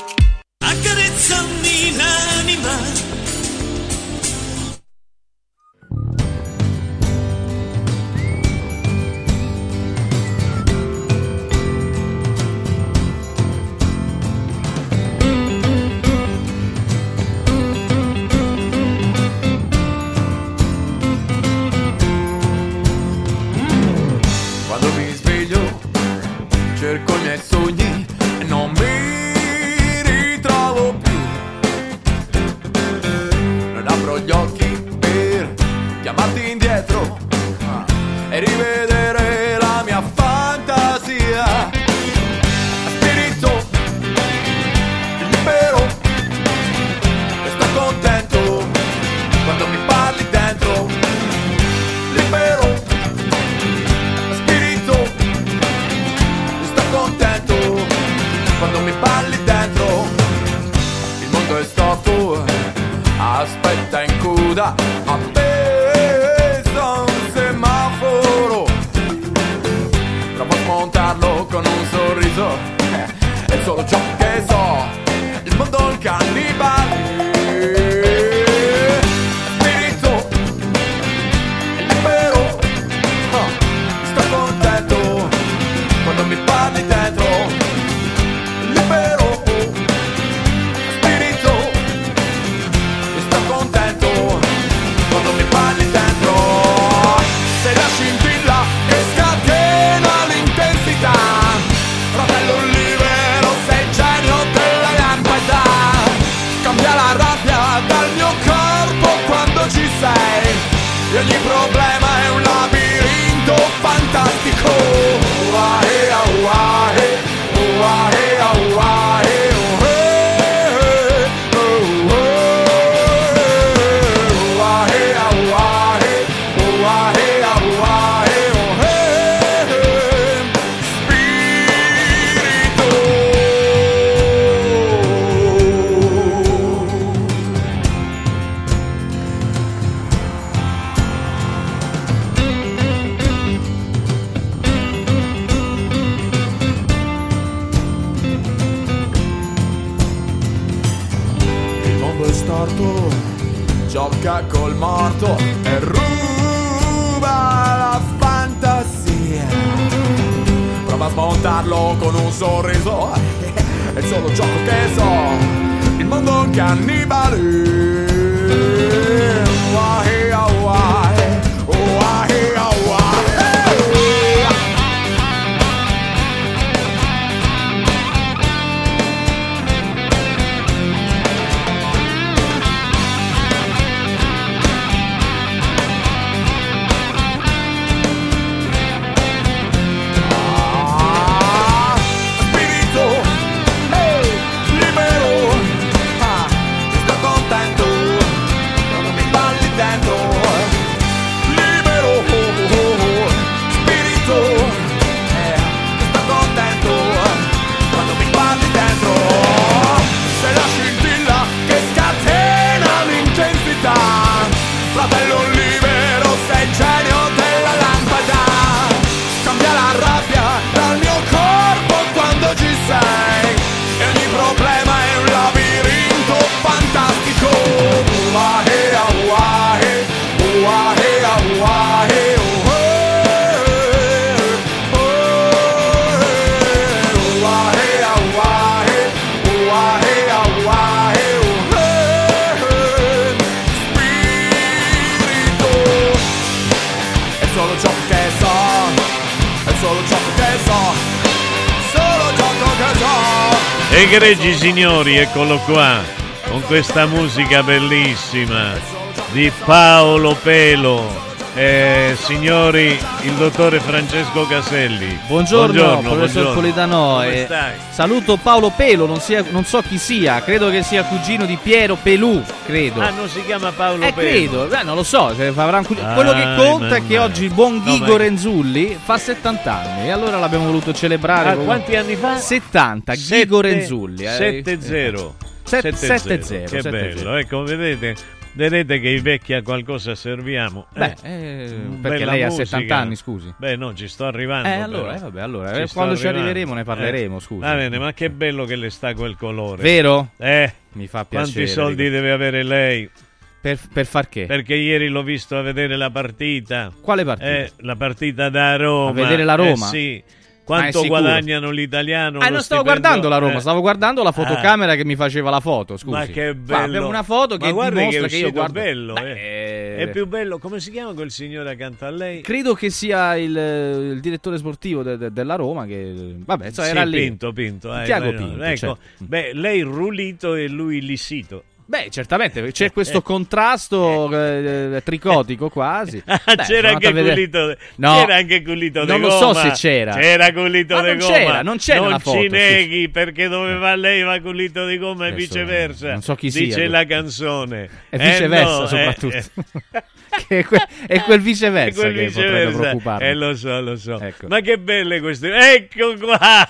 Speaker 2: Egregi signori, eccolo qua, con questa musica bellissima di Paolo Pelo. Eh, signori, il dottore Francesco Caselli.
Speaker 23: Buongiorno, professor
Speaker 2: buongiorno.
Speaker 23: Politano. Eh,
Speaker 2: stai?
Speaker 23: saluto Paolo Pelo, non, sia- non so chi sia, credo che sia cugino di Piero Pelù, credo.
Speaker 2: Ah, non si chiama Paolo
Speaker 23: Eh,
Speaker 2: Pelo.
Speaker 23: credo, Beh, non lo so, se avrà un
Speaker 2: Ai,
Speaker 23: quello che conta è che
Speaker 2: mamma.
Speaker 23: oggi il buon
Speaker 2: No,
Speaker 23: Ghigo
Speaker 2: ma-
Speaker 23: Renzulli fa 70 anni e allora l'abbiamo voluto celebrare.
Speaker 2: Ah,
Speaker 23: con-
Speaker 2: quanti anni fa?
Speaker 23: 70, Ghigo
Speaker 2: Sette-
Speaker 23: Renzulli. eh.
Speaker 2: 7-0.
Speaker 23: Sette-
Speaker 2: 7-0.
Speaker 23: 7-0,
Speaker 2: Che
Speaker 23: 7-0.
Speaker 2: bello, ecco, vedete, vedete che i vecchi a qualcosa serviamo.
Speaker 23: Beh,
Speaker 2: Eh,
Speaker 23: eh,
Speaker 2: mm,
Speaker 23: perché lei ha
Speaker 2: musica.
Speaker 23: 70 anni, scusi.
Speaker 2: Beh, no, ci sto arrivando.
Speaker 23: Eh, allora, eh, vabbè, allora,
Speaker 2: Ci
Speaker 23: eh, quando ci arriveremo ne parleremo,
Speaker 2: Eh,
Speaker 23: scusi.
Speaker 2: Va bene, ma che bello che le sta quel colore.
Speaker 23: Vero?
Speaker 2: Eh,
Speaker 23: Mi fa
Speaker 2: quanti
Speaker 23: piacere.
Speaker 2: soldi
Speaker 23: dico.
Speaker 2: deve avere lei?
Speaker 23: Per, per far che?
Speaker 2: Perché ieri l'ho visto a vedere la partita.
Speaker 23: Quale partita?
Speaker 2: Eh, la partita da Roma.
Speaker 23: A vedere la Roma?
Speaker 2: Eh, sì. Quanto guadagnano l'italiano?
Speaker 23: Ah,
Speaker 2: lo
Speaker 23: non stavo
Speaker 2: stipendio?
Speaker 23: guardando la Roma,
Speaker 2: Eh.
Speaker 23: stavo guardando la
Speaker 2: Ah.
Speaker 23: fotocamera che mi faceva la foto. Scusi.
Speaker 2: Ma che bello!
Speaker 23: abbiamo una foto
Speaker 2: Ma
Speaker 23: che
Speaker 2: guardi
Speaker 23: dimostra
Speaker 2: che,
Speaker 23: che,
Speaker 2: è
Speaker 23: io guardo.
Speaker 2: bello,
Speaker 23: Beh,
Speaker 2: eh.
Speaker 23: eh,
Speaker 2: È più bello. Come si chiama quel signore accanto a lei?
Speaker 23: Credo che sia il, il direttore sportivo de- de- della Roma che vabbè,
Speaker 2: Sì,
Speaker 23: era lì.
Speaker 2: Pinto, Pinto. eh,
Speaker 23: Tiago Pinto,
Speaker 2: Ecco,
Speaker 23: certo.
Speaker 2: beh, lei rulito e lui lissito.
Speaker 23: Beh, certamente c'è questo contrasto eh, tricotico quasi.
Speaker 2: Ah,
Speaker 23: Beh,
Speaker 2: c'era anche de-
Speaker 23: No.
Speaker 2: c'era anche Culito de
Speaker 23: Non lo so se c'era.
Speaker 2: C'era Culito
Speaker 23: Ma
Speaker 2: de
Speaker 23: non
Speaker 2: Goma.
Speaker 23: c'era, non c'è
Speaker 2: Non
Speaker 23: foto,
Speaker 2: ci neghi perché dove va lei va Culito de Goma e viceversa.
Speaker 23: non so chi sia,
Speaker 2: Dice
Speaker 23: questo.
Speaker 2: la canzone.
Speaker 23: E
Speaker 2: Eh,
Speaker 23: viceversa
Speaker 2: no, eh,
Speaker 23: soprattutto.
Speaker 2: eh.
Speaker 23: È, que- è quel viceversa
Speaker 2: quel
Speaker 23: che potrebbe
Speaker 2: viceversa.
Speaker 23: preoccuparmi.
Speaker 2: Eh, lo so, lo so.
Speaker 23: Ecco.
Speaker 2: Ma che belle queste. Ecco qua.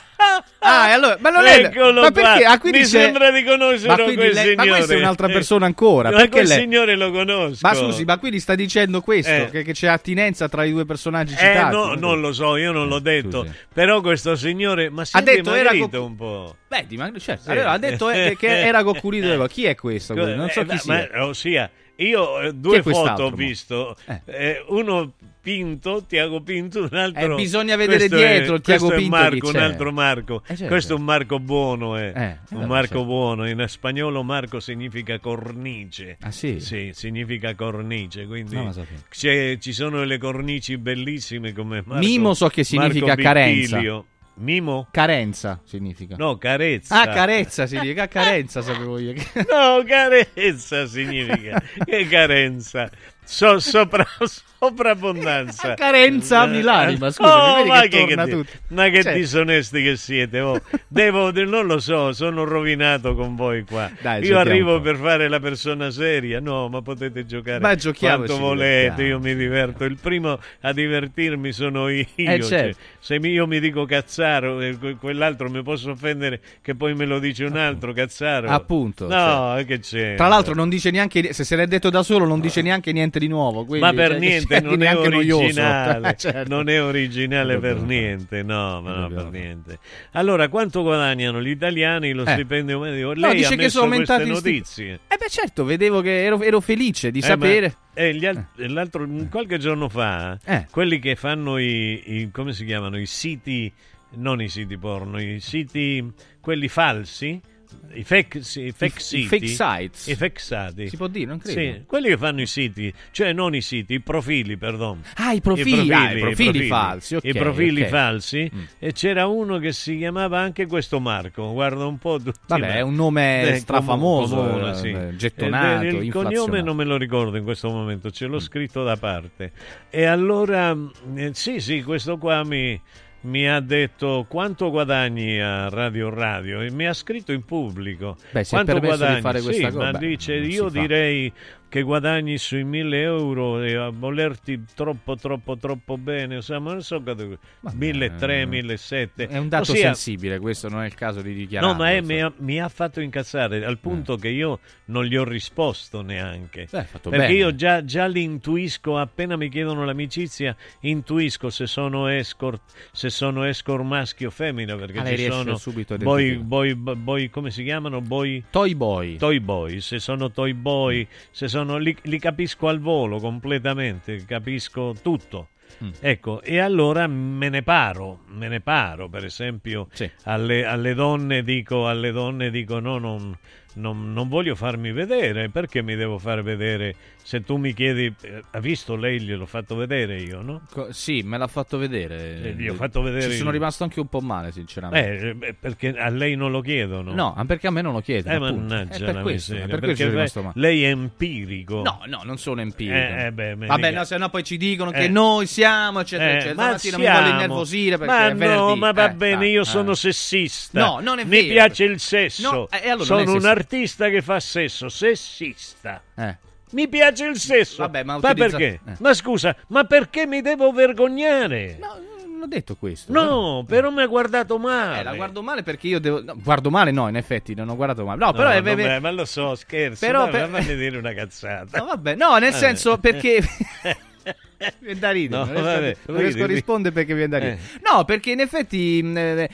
Speaker 23: Ah, e allora, ma non è
Speaker 2: Eccolo
Speaker 23: ma
Speaker 2: qua.
Speaker 23: perché? Ah,
Speaker 2: Mi
Speaker 23: c'è-
Speaker 2: sembra di conoscere
Speaker 23: ma
Speaker 2: quel
Speaker 23: lei- ma
Speaker 2: signore.
Speaker 23: questa è un'altra
Speaker 2: Eh.
Speaker 23: persona ancora.
Speaker 2: Ma
Speaker 23: perché lei-
Speaker 2: signore lo conosco.
Speaker 23: Ma scusi, ma quindi sta dicendo questo?
Speaker 2: Eh.
Speaker 23: Che, che c'è attinenza tra i due personaggi
Speaker 2: Eh,
Speaker 23: citati?
Speaker 2: no, non lo so, io non l'ho detto.
Speaker 23: scusi.
Speaker 2: Però questo signore, ma si
Speaker 23: Ha
Speaker 2: è
Speaker 23: detto era co-
Speaker 2: un po'.
Speaker 23: Beh, dimagri- certo.
Speaker 2: Sì.
Speaker 23: Allora, ha detto eh, che, era Goma. Chi è questo? Non so
Speaker 2: eh,
Speaker 23: chi
Speaker 2: ma-
Speaker 23: sia.
Speaker 2: ma- ossia, io eh, due foto ho visto, eh, uno Pinto, Tiago Pinto, un altro...
Speaker 23: Eh, bisogna vedere dietro
Speaker 2: è,
Speaker 23: Tiago
Speaker 2: questo
Speaker 23: Pinto
Speaker 2: Marco, un altro Marco.
Speaker 23: Eh, certo.
Speaker 2: Questo è un Marco buono, eh.
Speaker 23: Eh,
Speaker 2: un Marco
Speaker 23: certo.
Speaker 2: buono. In spagnolo Marco significa cornice.
Speaker 23: Ah, sì?
Speaker 2: Sì, significa cornice, quindi c'è- ci sono le cornici bellissime come Marco,
Speaker 23: Mimo so che significa
Speaker 2: Marco
Speaker 23: carenza.
Speaker 2: Vittilio. Mimo?
Speaker 23: Carenza significa.
Speaker 2: No, carezza.
Speaker 23: Ah, carezza significa carenza, sapevo io.
Speaker 2: No, carezza significa. che carenza? So, sopra, sovrabbondanza.
Speaker 23: Carenza mill'anima, scusi,
Speaker 2: Oh,
Speaker 23: vedi
Speaker 2: ma
Speaker 23: che
Speaker 2: che, che- ma che
Speaker 23: Cioè-
Speaker 2: disonesti che siete. oh. Devo, de- non lo so, sono rovinato con voi qua.
Speaker 23: Dai,
Speaker 2: Io arrivo per fare la persona seria. No, ma potete giocare
Speaker 23: Ma
Speaker 2: quanto volete. Io mi diverto. Il primo a divertirmi sono io.
Speaker 23: Eh,
Speaker 2: cioè,
Speaker 23: certo.
Speaker 2: se mi- io mi dico cazzaro, e que- quell'altro mi posso offendere, che poi me lo dice un altro cazzaro.
Speaker 23: Appunto,
Speaker 2: No, che c'è?
Speaker 23: Tra l'altro non dice neanche se se l'è detto da solo non dice neanche niente di nuovo, quindi,
Speaker 2: ma per
Speaker 23: cioè,
Speaker 2: niente,
Speaker 23: sia
Speaker 2: non è originale.
Speaker 23: Certo.
Speaker 2: Non è originale per niente, no, ma no, per niente. Allora, quanto guadagnano gli italiani lo
Speaker 23: Eh.
Speaker 2: stipendio medio?
Speaker 23: No,
Speaker 2: Lei
Speaker 23: dice
Speaker 2: ha
Speaker 23: che sono
Speaker 2: queste
Speaker 23: aumentati sti-
Speaker 2: notizie.
Speaker 23: Eh beh certo, vedevo che ero, ero felice di
Speaker 2: Eh,
Speaker 23: sapere.
Speaker 2: ma- eh, al- l'altro, qualche giorno fa,
Speaker 23: Eh.
Speaker 2: quelli che fanno i, i- come si chiamano, i siti, non i siti porno, i siti, quelli falsi, i fake, sì, i fake
Speaker 23: I
Speaker 2: siti,
Speaker 23: fake sites.
Speaker 2: i fake siti.
Speaker 23: Si può dire, non credo.
Speaker 2: Sì, quelli che fanno i siti, cioè non i siti, i profili, perdono.
Speaker 23: Ah, i profili, ah, i profili falsi, ok,
Speaker 2: I profili
Speaker 23: ok.
Speaker 2: falsi.
Speaker 23: Mm.
Speaker 2: E c'era uno che si chiamava anche questo Marco. Guarda un po'. tutti
Speaker 23: Vabbè, è un nome
Speaker 2: Eh,
Speaker 23: strafamoso,
Speaker 2: comu- comune,
Speaker 23: eh,
Speaker 2: sì.
Speaker 23: eh, gettonato,
Speaker 2: il cognome non me lo ricordo in questo momento, ce l'ho
Speaker 23: Mm.
Speaker 2: scritto da parte. E allora, eh, sì, sì, questo qua mi, mi ha detto quanto guadagni a Radio Radio e mi ha scritto in pubblico.
Speaker 23: Beh,
Speaker 2: quanto
Speaker 23: permesso di
Speaker 2: guadagni?
Speaker 23: fare questa
Speaker 2: Sì,
Speaker 23: cosa?
Speaker 2: Ma
Speaker 23: Beh,
Speaker 2: dice, io direi che guadagni sui 1000 euro e a volerti troppo troppo troppo bene insomma non so quanto 1300 1700
Speaker 23: È un dato
Speaker 2: Ossia,
Speaker 23: sensibile, questo non è il caso di dichiarare.
Speaker 2: No, ma è- mi, ha, mi ha fatto incazzare al punto che io non gli ho risposto neanche.
Speaker 23: Eh. Beh,
Speaker 2: perché
Speaker 23: bene.
Speaker 2: io già, già li intuisco, appena mi chiedono l'amicizia, intuisco se sono escort, se sono escort maschio o femmina, perché
Speaker 23: Ah,
Speaker 2: ci sono
Speaker 23: subito
Speaker 2: boy, boy, boy, come si chiamano? Boy...
Speaker 23: Toy boy.
Speaker 2: Toy boy, se sono toy boy, se sono, li, li capisco al volo completamente, capisco tutto.
Speaker 23: Mm.
Speaker 2: Ecco, e allora me ne paro, me ne paro, per esempio, alle, alle donne dico, alle donne dico no, non, non, non voglio farmi vedere, perché mi devo far vedere? Se tu mi chiedi, eh, ha visto lei, gliel'ho fatto vedere io, no?
Speaker 23: Co- sì, me l'ha fatto vedere.
Speaker 2: Eh, gli ho fatto vedere
Speaker 23: Ci sono rimasto anche un po' male, sinceramente.
Speaker 2: Eh, eh, perché a lei non lo chiedono.
Speaker 23: No, ma perché a me non lo chiedono.
Speaker 2: Eh,
Speaker 23: appunto.
Speaker 2: mannaggia
Speaker 23: È per questo,
Speaker 2: miseria,
Speaker 23: è per
Speaker 2: perché
Speaker 23: questo
Speaker 2: lei-
Speaker 23: rimasto male.
Speaker 2: lei è empirico.
Speaker 23: No, no, non sono empirico.
Speaker 2: Eh, eh, beh,
Speaker 23: Vabbè, no, se no poi ci dicono che noi siamo, eccetera, eccetera.
Speaker 2: ma
Speaker 23: Stamattina mi
Speaker 2: siamo.
Speaker 23: voglio innervosire perché
Speaker 2: ma
Speaker 23: è venerdì.
Speaker 2: no, ma va bene, io sono sessista.
Speaker 23: No, non è
Speaker 2: Mi
Speaker 23: vero.
Speaker 2: piace il sesso. Sono un
Speaker 23: sessista.
Speaker 2: Artista che fa sesso, sessista.
Speaker 23: Eh.
Speaker 2: Mi piace il sesso.
Speaker 23: Vabbè, ma utilizza-
Speaker 2: perché?
Speaker 23: eh.
Speaker 2: Ma scusa, ma perché mi devo vergognare?
Speaker 23: No, non ho detto questo.
Speaker 2: No, però mi ha guardato male.
Speaker 23: Eh, la guardo male perché io devo. no, guardo male, no, in effetti, non ho guardato male. No,
Speaker 2: No,
Speaker 23: però è.
Speaker 2: vabbè, ma lo so, scherzo.
Speaker 23: Però
Speaker 2: Però
Speaker 23: per-
Speaker 2: fammi dire una cazzata.
Speaker 23: No, vabbè, no, nel
Speaker 2: Vabbè.
Speaker 23: senso perché. Viene da ridere,
Speaker 2: No,
Speaker 23: non riesco,
Speaker 2: vabbè,
Speaker 23: non riesco a rispondere perché viene da ridere.
Speaker 2: Eh.
Speaker 23: No, perché in effetti mh, eh,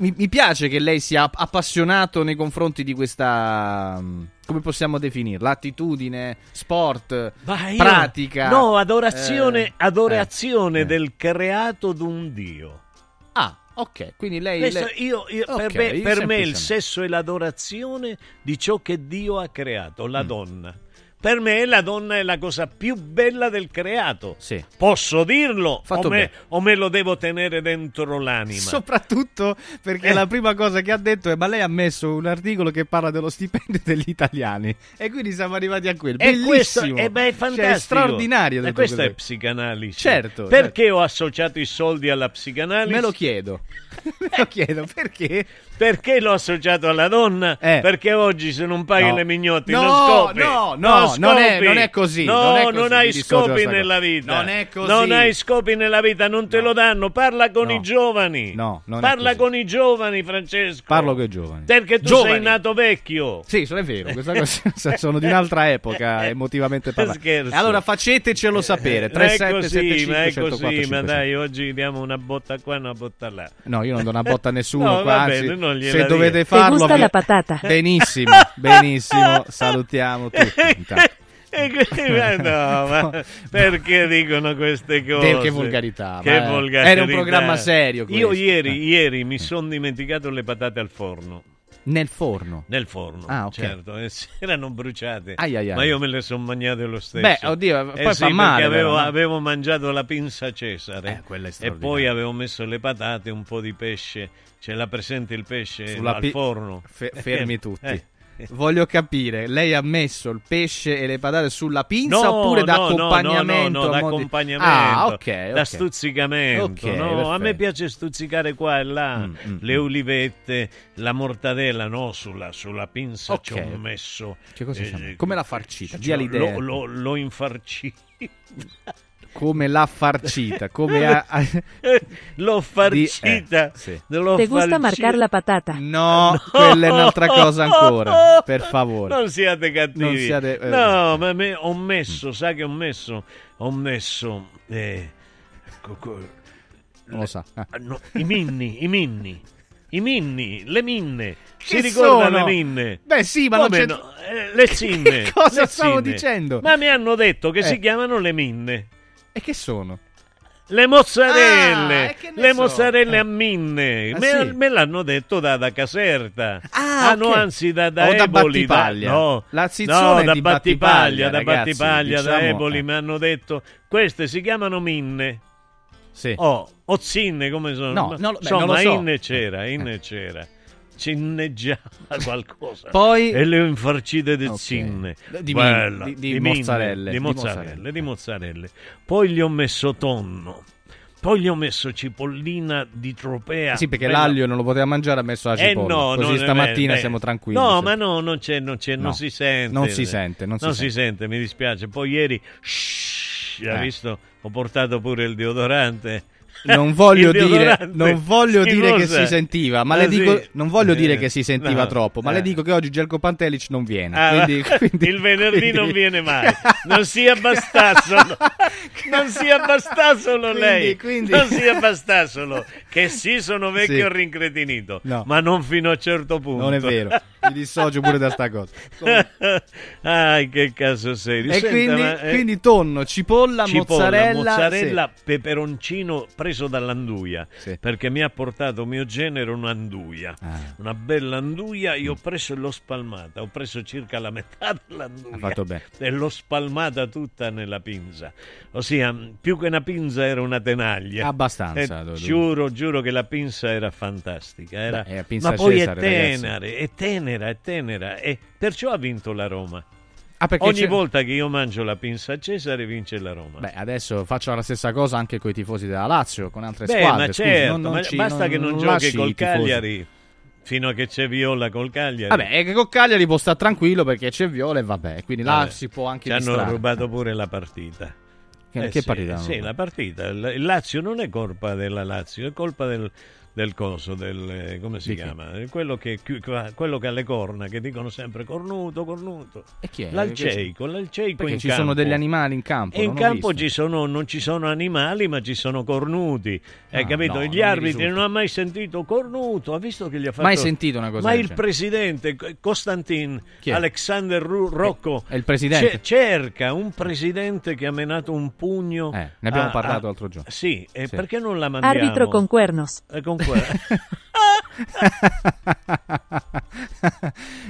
Speaker 23: mi, mi piace che lei sia appassionato nei confronti di questa. mh, come possiamo definirla? Attitudine, sport,
Speaker 2: io-
Speaker 23: pratica.
Speaker 2: No, adorazione,
Speaker 23: eh,
Speaker 2: adorazione
Speaker 23: eh,
Speaker 2: del creato d'un dio.
Speaker 23: Ah, Ok, quindi lei...
Speaker 2: Questo
Speaker 23: lei-
Speaker 2: io- io- per
Speaker 23: Ok,
Speaker 2: me, per me il sesso è l'adorazione di ciò che Dio ha creato,
Speaker 23: Mm.
Speaker 2: la donna. Per me la donna è la cosa più bella del creato.
Speaker 23: Sì.
Speaker 2: Posso dirlo
Speaker 23: Fatto
Speaker 2: o me, o me lo devo tenere dentro l'anima?
Speaker 23: Soprattutto perché
Speaker 2: Eh.
Speaker 23: la prima cosa che ha detto è: Ma lei ha messo un articolo che parla dello stipendio degli italiani. E quindi siamo arrivati a quello.
Speaker 2: E questo
Speaker 23: Bellissimo!
Speaker 2: eh beh, è
Speaker 23: Cioè,
Speaker 2: fantastico.
Speaker 23: è straordinario.
Speaker 2: E questa è
Speaker 23: quello.
Speaker 2: psicanalisi.
Speaker 23: Certo,
Speaker 2: Perché ho associato i soldi alla psicanalisi?
Speaker 23: Me lo chiedo. Lo chiedo perché?
Speaker 2: Perché l'ho associato alla donna? Perché oggi se non paghi
Speaker 23: No.
Speaker 2: le mignotti
Speaker 23: No,
Speaker 2: non scopi.
Speaker 23: no, no, non è-
Speaker 2: scopi.
Speaker 23: non è così,
Speaker 2: No,
Speaker 23: non è
Speaker 2: non,
Speaker 23: così, mi
Speaker 2: hai scopi nella vita.
Speaker 23: Non è così.
Speaker 2: Non hai scopi nella vita, non te lo danno. Parla con i giovani.
Speaker 23: No, non è
Speaker 2: Parla con i giovani, Francesco.
Speaker 23: Parlo con i giovani.
Speaker 2: Perché tu
Speaker 23: Giovani.
Speaker 2: sei nato vecchio.
Speaker 23: Sì, sono- è vero, questa cosa sono di un'altra epoca, emotivamente parlando.
Speaker 2: Scherzo.
Speaker 23: Allora facetecelo sapere.
Speaker 2: Ma è
Speaker 23: 3775
Speaker 2: così, ma è
Speaker 23: 104
Speaker 2: così, ma
Speaker 23: 500.
Speaker 2: dai, oggi diamo una botta qua e una botta là.
Speaker 23: No, io non do una botta a nessuno
Speaker 2: No,
Speaker 23: qua, anzi,
Speaker 2: bene, non gliela
Speaker 23: se
Speaker 2: dire.
Speaker 23: dovete
Speaker 2: Ti
Speaker 23: farlo...
Speaker 2: gusta
Speaker 23: vi-
Speaker 2: la patata?
Speaker 23: Benissimo, benissimo, salutiamo tutti. intanto.
Speaker 2: No, ma perché dicono queste cose?
Speaker 23: Che volgarità,
Speaker 2: Che volgarità.
Speaker 23: era un programma serio
Speaker 2: Io
Speaker 23: questo.
Speaker 2: ieri,
Speaker 23: Eh.
Speaker 2: ieri mi sono dimenticato le patate al forno.
Speaker 23: Nel forno.
Speaker 2: Nel forno,
Speaker 23: Ah, ok.
Speaker 2: certo, e si erano bruciate,
Speaker 23: Ai, ai, ai.
Speaker 2: ma io me le sono mangiate lo stesso.
Speaker 23: Beh, oddio,
Speaker 2: Eh
Speaker 23: poi
Speaker 2: sì,
Speaker 23: fa male,
Speaker 2: perché avevo,
Speaker 23: però, no?
Speaker 2: avevo mangiato la pinza Cesare
Speaker 23: Eh,
Speaker 2: e poi avevo messo le patate, un po' di pesce. Ce l'ha presente il pesce
Speaker 23: Sulla
Speaker 2: al
Speaker 23: pi-
Speaker 2: forno?
Speaker 23: Fe- fermi tutti.
Speaker 2: Eh.
Speaker 23: Voglio capire, lei ha messo il pesce e le patate sulla pinza
Speaker 2: No,
Speaker 23: oppure da
Speaker 2: no,
Speaker 23: accompagnamento?
Speaker 2: No, no, no,
Speaker 23: a mo' di-
Speaker 2: d'accompagnamento.
Speaker 23: Ah, ok, ok.
Speaker 2: Da stuzzicamento.
Speaker 23: Ok,
Speaker 2: no, a me piace stuzzicare qua e là.
Speaker 23: Mm,
Speaker 2: le olivette, la mortadella, no, sulla, sulla pinza
Speaker 23: Ok.
Speaker 2: ci ho messo.
Speaker 23: Che cosa
Speaker 2: eh,
Speaker 23: siamo? Come l'ha farcita?
Speaker 2: ci
Speaker 23: Dia l'idea.
Speaker 2: Lo, lo, l'ho infarcito.
Speaker 23: Come l'ha farcita? Come ha...
Speaker 2: L'ho farcita.
Speaker 23: eh, sì.
Speaker 2: l'ho
Speaker 24: ¿Te gusta
Speaker 2: farcita.
Speaker 24: marcar la patata?
Speaker 23: No, quella è un'altra cosa ancora. Per favore.
Speaker 2: Non siate cattivi.
Speaker 23: Non siate- eh.
Speaker 2: No, ma me- ho messo, sa che ho messo? Ho messo... eh, co- co-
Speaker 23: Non lo sa. Ah.
Speaker 2: No, I minni, i minni. I minni, le minne. Si
Speaker 23: Che
Speaker 2: ricorda
Speaker 23: sono?
Speaker 2: le minne?
Speaker 23: Beh, sì, ma non
Speaker 2: Come
Speaker 23: c'è-
Speaker 2: no? Eh, le zinne.
Speaker 23: Che cosa
Speaker 2: le
Speaker 23: stavo
Speaker 2: zinne.
Speaker 23: dicendo?
Speaker 2: Ma mi hanno detto che
Speaker 23: Eh.
Speaker 2: si chiamano le minne.
Speaker 23: E che sono?
Speaker 2: Le mozzarelle,
Speaker 23: Ah,
Speaker 2: le
Speaker 23: so?
Speaker 2: mozzarelle a minne,
Speaker 23: Ah,
Speaker 2: me,
Speaker 23: sì?
Speaker 2: me l'hanno detto da, da Caserta.
Speaker 23: Ah,
Speaker 2: no,
Speaker 23: ok.
Speaker 2: anzi da, da
Speaker 23: O da
Speaker 2: Eboli. da-
Speaker 23: Battipaglia.
Speaker 2: no,
Speaker 23: La
Speaker 2: no,
Speaker 23: zizzone
Speaker 2: da
Speaker 23: di
Speaker 2: Battipaglia,
Speaker 23: Battipaglia,
Speaker 2: da
Speaker 23: ragazzi,
Speaker 2: Battipaglia, da
Speaker 23: diciamo,
Speaker 2: Eboli
Speaker 23: eh.
Speaker 2: mi hanno detto queste si chiamano minne.
Speaker 23: Sì.
Speaker 2: Oh, o zinne come sono?
Speaker 23: No,
Speaker 2: Ma-
Speaker 23: no, beh,
Speaker 2: insomma,
Speaker 23: non lo so.
Speaker 2: inne c'era, inne c'era. Cinneggiava qualcosa.
Speaker 23: Poi-
Speaker 2: E le ho infarcite di
Speaker 23: Ok.
Speaker 2: zinne.
Speaker 23: Di
Speaker 2: Bella,
Speaker 23: di- di
Speaker 2: minne,
Speaker 23: mozzarelle,
Speaker 2: Di
Speaker 23: di
Speaker 2: mozzarelle, di mozzarelle. Poi gli ho messo tonno. Poi gli ho messo cipollina di tropea.
Speaker 23: Sì, perché
Speaker 2: Bella-
Speaker 23: l'aglio non lo poteva mangiare, ha messo la
Speaker 2: eh
Speaker 23: cipolla.
Speaker 2: no,
Speaker 23: Così stamattina
Speaker 2: eh,
Speaker 23: siamo tranquilli.
Speaker 2: No,
Speaker 23: Sì.
Speaker 2: ma no, non c'è, non c'è,
Speaker 23: No.
Speaker 2: non si sente.
Speaker 23: Non si sente, non si sente.
Speaker 2: mi dispiace. Poi ieri, shh, ha
Speaker 23: Eh.
Speaker 2: visto, ho portato pure il deodorante.
Speaker 23: Non voglio, dire, non voglio dire che si sentiva, ma
Speaker 2: Ah,
Speaker 23: le dico,
Speaker 2: sì?
Speaker 23: non voglio dire che si sentiva
Speaker 2: no.
Speaker 23: troppo, ma
Speaker 2: Eh.
Speaker 23: le dico che oggi Gelko Pantelic non viene.
Speaker 2: Ah,
Speaker 23: quindi, quindi-
Speaker 2: il venerdì
Speaker 23: quindi-
Speaker 2: non viene mai. Non si abbastassolo. Non si abbastassolo
Speaker 23: Quindi-
Speaker 2: lei. Non si abbastassolo. Che sì, sono vecchio
Speaker 23: Sì.
Speaker 2: rincretinito.
Speaker 23: No.
Speaker 2: Ma non fino a un certo punto.
Speaker 23: Non è vero, mi dissocio pure da sta cosa.
Speaker 2: Ai, che caso serio.
Speaker 23: E
Speaker 2: Senta,
Speaker 23: quindi,
Speaker 2: ma, eh,
Speaker 23: quindi tonno, cipolla,
Speaker 2: cipolla,
Speaker 23: mozzarella,
Speaker 2: mozzarella, peperoncino preso dall'anduia
Speaker 23: Sì.
Speaker 2: perché mi ha portato mio genero un'anduia
Speaker 23: Ah.
Speaker 2: una bella anduia io ho preso e l'ho spalmata ho preso circa la metà dell'anduia
Speaker 23: Ha fatto bene.
Speaker 2: e l'ho spalmata tutta nella pinza ossia più che una pinza era una tenaglia
Speaker 23: Abbastanza,
Speaker 2: E
Speaker 23: dire.
Speaker 2: giuro giuro che la pinza era fantastica era...
Speaker 23: Beh, la pinza
Speaker 2: ma poi
Speaker 23: Cesare,
Speaker 2: è tenera è tenera è tenera e perciò ha vinto la Roma
Speaker 23: Ah,
Speaker 2: Ogni
Speaker 23: c'è-
Speaker 2: volta che io mangio la pinza a Cesare vince la Roma.
Speaker 23: Beh, adesso faccio la stessa cosa anche con i tifosi della Lazio, con altre
Speaker 2: Beh,
Speaker 23: squadre.
Speaker 2: ma
Speaker 23: scusi,
Speaker 2: certo,
Speaker 23: non- non
Speaker 2: ma
Speaker 23: ci-
Speaker 2: basta che non, giochi
Speaker 23: lasci
Speaker 2: col
Speaker 23: tifosi.
Speaker 2: Cagliari fino a che c'è Viola col Cagliari.
Speaker 23: Vabbè, è che con Cagliari può stare tranquillo perché c'è Viola e vabbè, quindi là
Speaker 2: Vabbè,
Speaker 23: si può anche
Speaker 2: ci hanno
Speaker 23: distrarre.
Speaker 2: rubato pure la partita.
Speaker 23: Che-
Speaker 2: Eh
Speaker 23: che
Speaker 2: sì,
Speaker 23: partita hanno
Speaker 2: Sì, la partita. Il Lazio non è colpa della Lazio, è colpa del, del coso, del, eh, come si
Speaker 23: Di chi?
Speaker 2: chiama? Eh, Quello che, quello che ha le corna, che dicono sempre cornuto, cornuto.
Speaker 23: E chi è?
Speaker 2: L'alceico, l'alceico
Speaker 23: Perché
Speaker 2: in
Speaker 23: ci
Speaker 2: campo.
Speaker 23: sono degli animali in campo.
Speaker 2: E in campo ci sono, non ci sono animali, ma ci sono cornuti. Hai
Speaker 23: Ah,
Speaker 2: capito?
Speaker 23: no,
Speaker 2: Gli
Speaker 23: non
Speaker 2: arbitri non hanno mai sentito cornuto. Ha visto che gli ha fatto.
Speaker 23: Mai sentito una cosa
Speaker 2: Ma il presidente Costantin
Speaker 23: Chi?
Speaker 2: Alexander Ru- Rocco
Speaker 23: È il presidente?
Speaker 2: ce- cerca un presidente che ha menato un pugno.
Speaker 23: Eh, ne abbiamo
Speaker 2: a-
Speaker 23: parlato
Speaker 2: a-
Speaker 23: l'altro giorno.
Speaker 2: Sì,
Speaker 23: Sì.
Speaker 2: perché non la mandiamo?
Speaker 24: Árbitro con cuernos.
Speaker 2: Eh, con comunque.